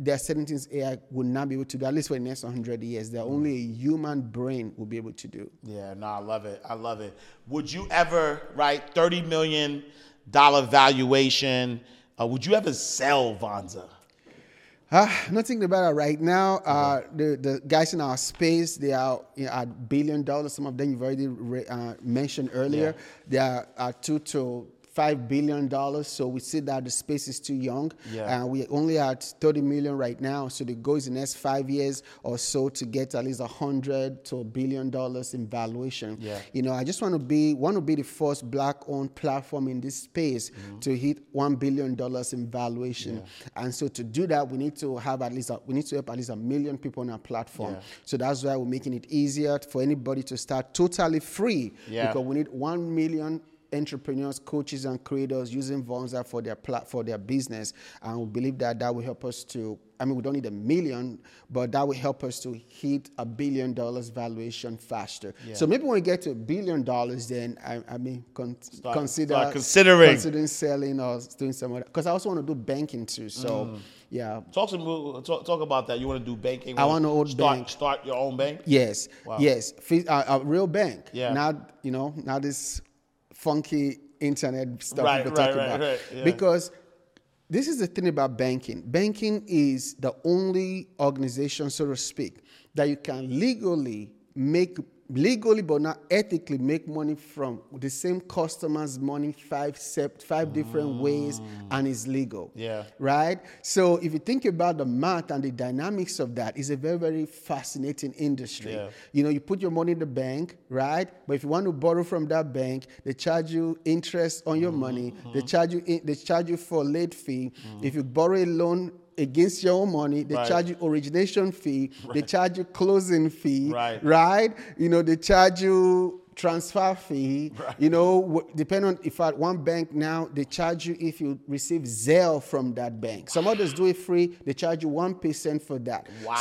there are certain things AI will not be able to do, at least for the next 100 years, that only a human brain will be able to do. Yeah, no, I love it. I love it. Would you ever, right, thirty million dollar valuation? Uh, would you ever sell Vonza? Uh, not thinking about it right now. Uh, the, the guys in our space, they are you know, at billion dollars. Some of them you've already re- uh, mentioned earlier. They are at two to five billion dollars. So we see that the space is too young. Yeah. Uh, we only at 30 million right now. So the goal is the next five years or so to get at least a hundred to a billion dollars in valuation. Yeah. You know, I just want to be want to be the first black-owned platform in this space Mm-hmm. to hit one billion dollars in valuation. And so to do that, we need to have at least a, we need to help at least a million people on our platform. Yeah. So that's why we're making it easier for anybody to start totally free. Yeah. Because we need one million entrepreneurs, coaches, and creators using Vonza for their for their business, and we believe that that will help us to. I mean, we don't need a million, but that will help us to hit a billion dollars valuation faster. So maybe when we get to a billion dollars, then I, I mean, con- consider start considering. considering selling or doing some other. Because I also want to do banking too. So Mm. yeah, Talk to me. Talk, talk about that. You want to do banking? I wanna own start, bank. Start your own bank. Yes, Wow. yes, Fi- uh, a real bank. Yeah. Not you know, not this funky internet stuff Right, people talk right, right, about. right, yeah. Because this is the thing about banking. Banking is the only organization, so to speak, that you can legally make legally but not ethically make money from the same customer's money five sep- five different mm. ways and it's legal Yeah. right? So if you think about the math and the dynamics of that, it's a very, very fascinating industry. Yeah. You know, you put your money in the bank, right? But if you want to borrow from that bank, they charge you interest on your mm. money. They charge you in, they charge you for late fee. Mm. If you borrow a loan against your own money, they Right. charge you origination fee. They charge you closing fee, Right. right? You know, they charge you transfer fee. You know, depending on if at one bank now they charge you if you receive Zelle from that bank. Some others do it free. They charge you one percent for that. Wow.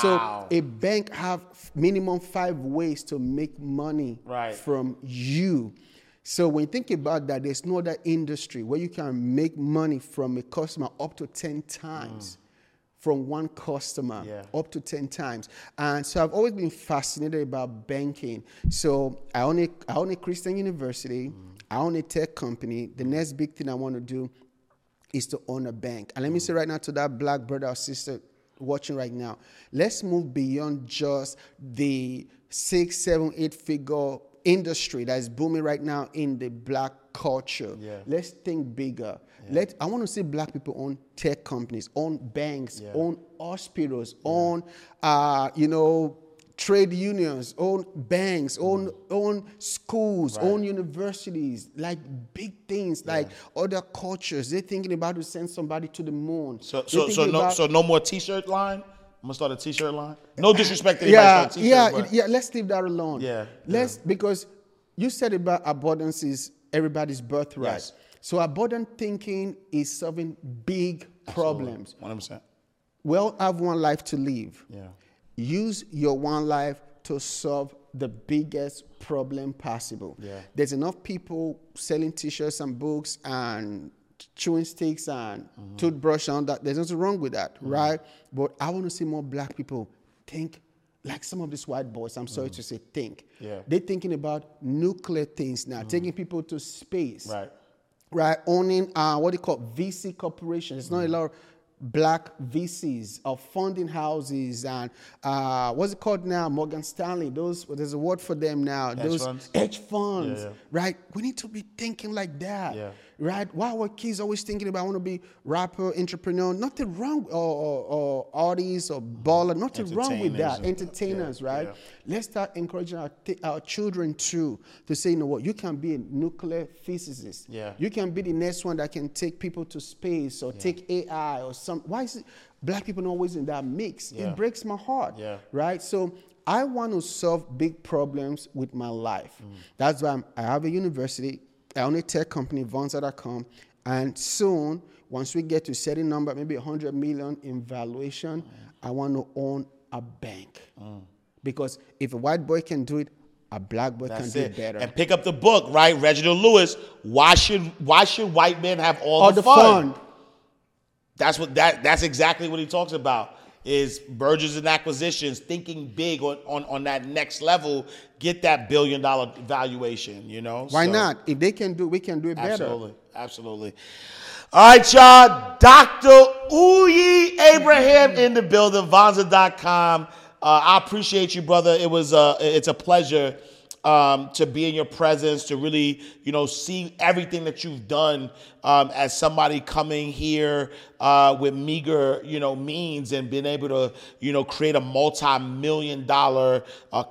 So a bank have minimum five ways to make money Right. from you. So when you think about that, there's no other industry where you can make money from a customer up to ten times. Mm. From one customer Yeah. up to 10 times. And so I've always been fascinated about banking. So I own a, I own a Christian university, mm. I own a tech company. The mm. next big thing I want to do is to own a bank. And let me mm. say right now to that black brother or sister watching right now, let's move beyond just the six, seven, eight figure industry that is booming right now in the black culture. Yeah. Let's think bigger. Let I want to see black people own tech companies, own banks, own hospitals, own uh, you know trade unions, own banks, own own schools, own universities, like big things, like other cultures. They're thinking about to send somebody to the moon. So, so, so no, so no more T-shirt line. I'm gonna start a T-shirt line. No disrespect to yeah, start a T-shirt, yeah, but- yeah. Let's leave that alone. Yeah, let's because you said about abundance is everybody's birthright. Yes. So abundant thinking is solving big problems. One hundred percent. We all have one life to live. Yeah. Use your one life to solve the biggest problem possible. Yeah. There's enough people selling t-shirts and books and chewing sticks and Mm-hmm. toothbrush on that. There's nothing wrong with that, right? But I want to see more black people think like some of these white boys. I'm sorry to say think. Mm. Yeah. They're thinking about nuclear things now, taking people to space Right. right? Owning uh, what they call VC corporations. It's not a lot of black VCs of funding houses and uh, what's it called now? Morgan Stanley. Those there's a word for them now. those funds? hedge funds, Yeah, yeah. right? We need to be thinking like that, Yeah. right? Why our kids always thinking about I want to be rapper, entrepreneur? Nothing wrong, or, or, or artists or baller. Nothing wrong with that. Entertainers yeah, right? yeah. Let's start encouraging our, t- our children too to say, you know what, you can be a nuclear physicist. Yeah. You can be the next one that can take people to space or take AI or some. Why is it black people not always in that mix? Yeah. It breaks my heart. Yeah. Right? So I want to solve big problems with my life. Mm. That's why I'm, I have a university. I own a tech company, Vonza.com. And soon, once we get to certain number, maybe 100 million in valuation, I want to own a bank. Mm. Because if a white boy can do it, a black boy That's can do it. it better. And pick up the book, right? Reginald Lewis. Why should why should white men have all, All the, the fun? fun. That's what that that's exactly what he talks about. Is mergers and acquisitions, thinking big on, on, on that next level, get that billion dollar valuation, you know? Why So- not? If they can do it, we can do it better. Absolutely. Absolutely. All right, y'all. Dr. Uyi Abraham in the building, Vonza.com. Uh, I appreciate you, brother. It was uh, it's a pleasure um, to be in your presence, to really, you know, see everything that you've done um, as somebody coming here uh, with meager, you know, means and being able to, you know, create a multi-million dollar, uh,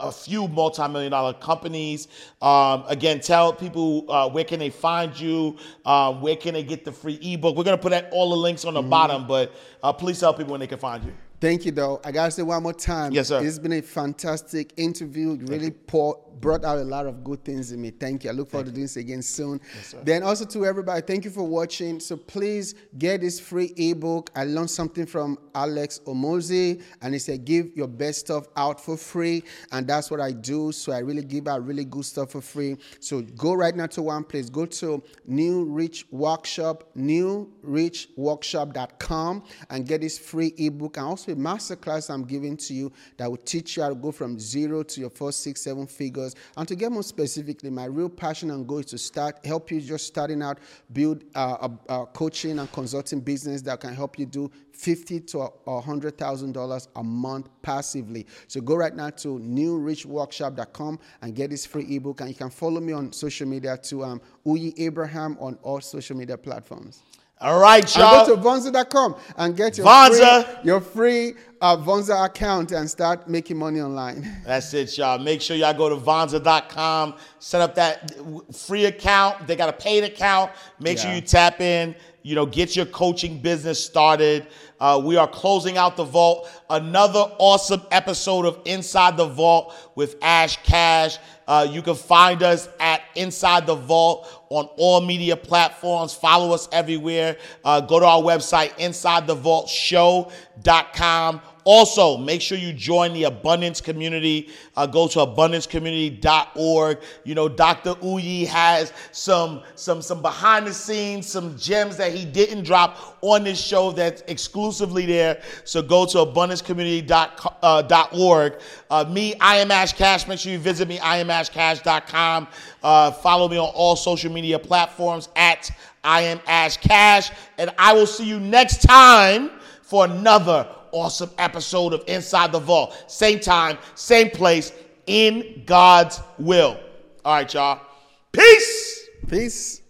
a few multi-million dollar companies. Um, again, tell people uh, where can they find you, um, where can they get the free ebook. We're gonna put that, all the links on the bottom, but uh, please tell people when they can find you. Thank you, though. I gotta say one more time. Yes, sir. This has been a fantastic interview. Really pour, brought out a lot of good things in me. Thank you. I look forward to doing this again soon. then also to everybody, thank you for watching. So please get this free ebook. I learned something from Alex Hormozi, and he said give your best stuff out for free, and that's what I do. So I really give out really good stuff for free. So go right now to one place. Go to New Rich Workshop, newrichworkshop.com, and get this free ebook and also a masterclass I'm giving to you that will teach you how to go from zero to your first six, seven figures. And to get more specifically, my real passion and goal is to start help you just starting out, build uh, a, a coaching and consulting business that can help you do fifty to a hundred thousand dollars a month passively. So go right now to newrichworkshop.com and get this free ebook. And you can follow me on social media to um, Uyi Abraham on all social media platforms. All right, y'all. go to Vonza.com and get your Vonza. free, your free uh, Vonza account and start making money online. That's it, y'all. Make sure y'all go to Vonza.com, set up that free account. They got a paid account. Make sure you tap in. You know, get your coaching business started. Uh, we are closing out the vault. Another awesome episode of Inside the Vault with Ash Cash. Uh, you can find us at Inside the Vault on all media platforms. Follow us everywhere. Uh, go to our website, InsideTheVaultShow.com. Also, make sure you join the Abundance Community. Uh, go to abundancecommunity.org. You know, Dr. Uyi has some some some behind the scenes, some gems that he didn't drop on this show that's exclusively there. So go to abundancecommunity.org. Uh, me, I am Ash Cash. Make sure you visit me, iamashcash.com. Uh, follow me on all social media platforms at I am Ash Cash. And I will see you next time for another awesome episode of Inside the Vault. Same time, same place, in God's will. All right, y'all. Peace. Peace.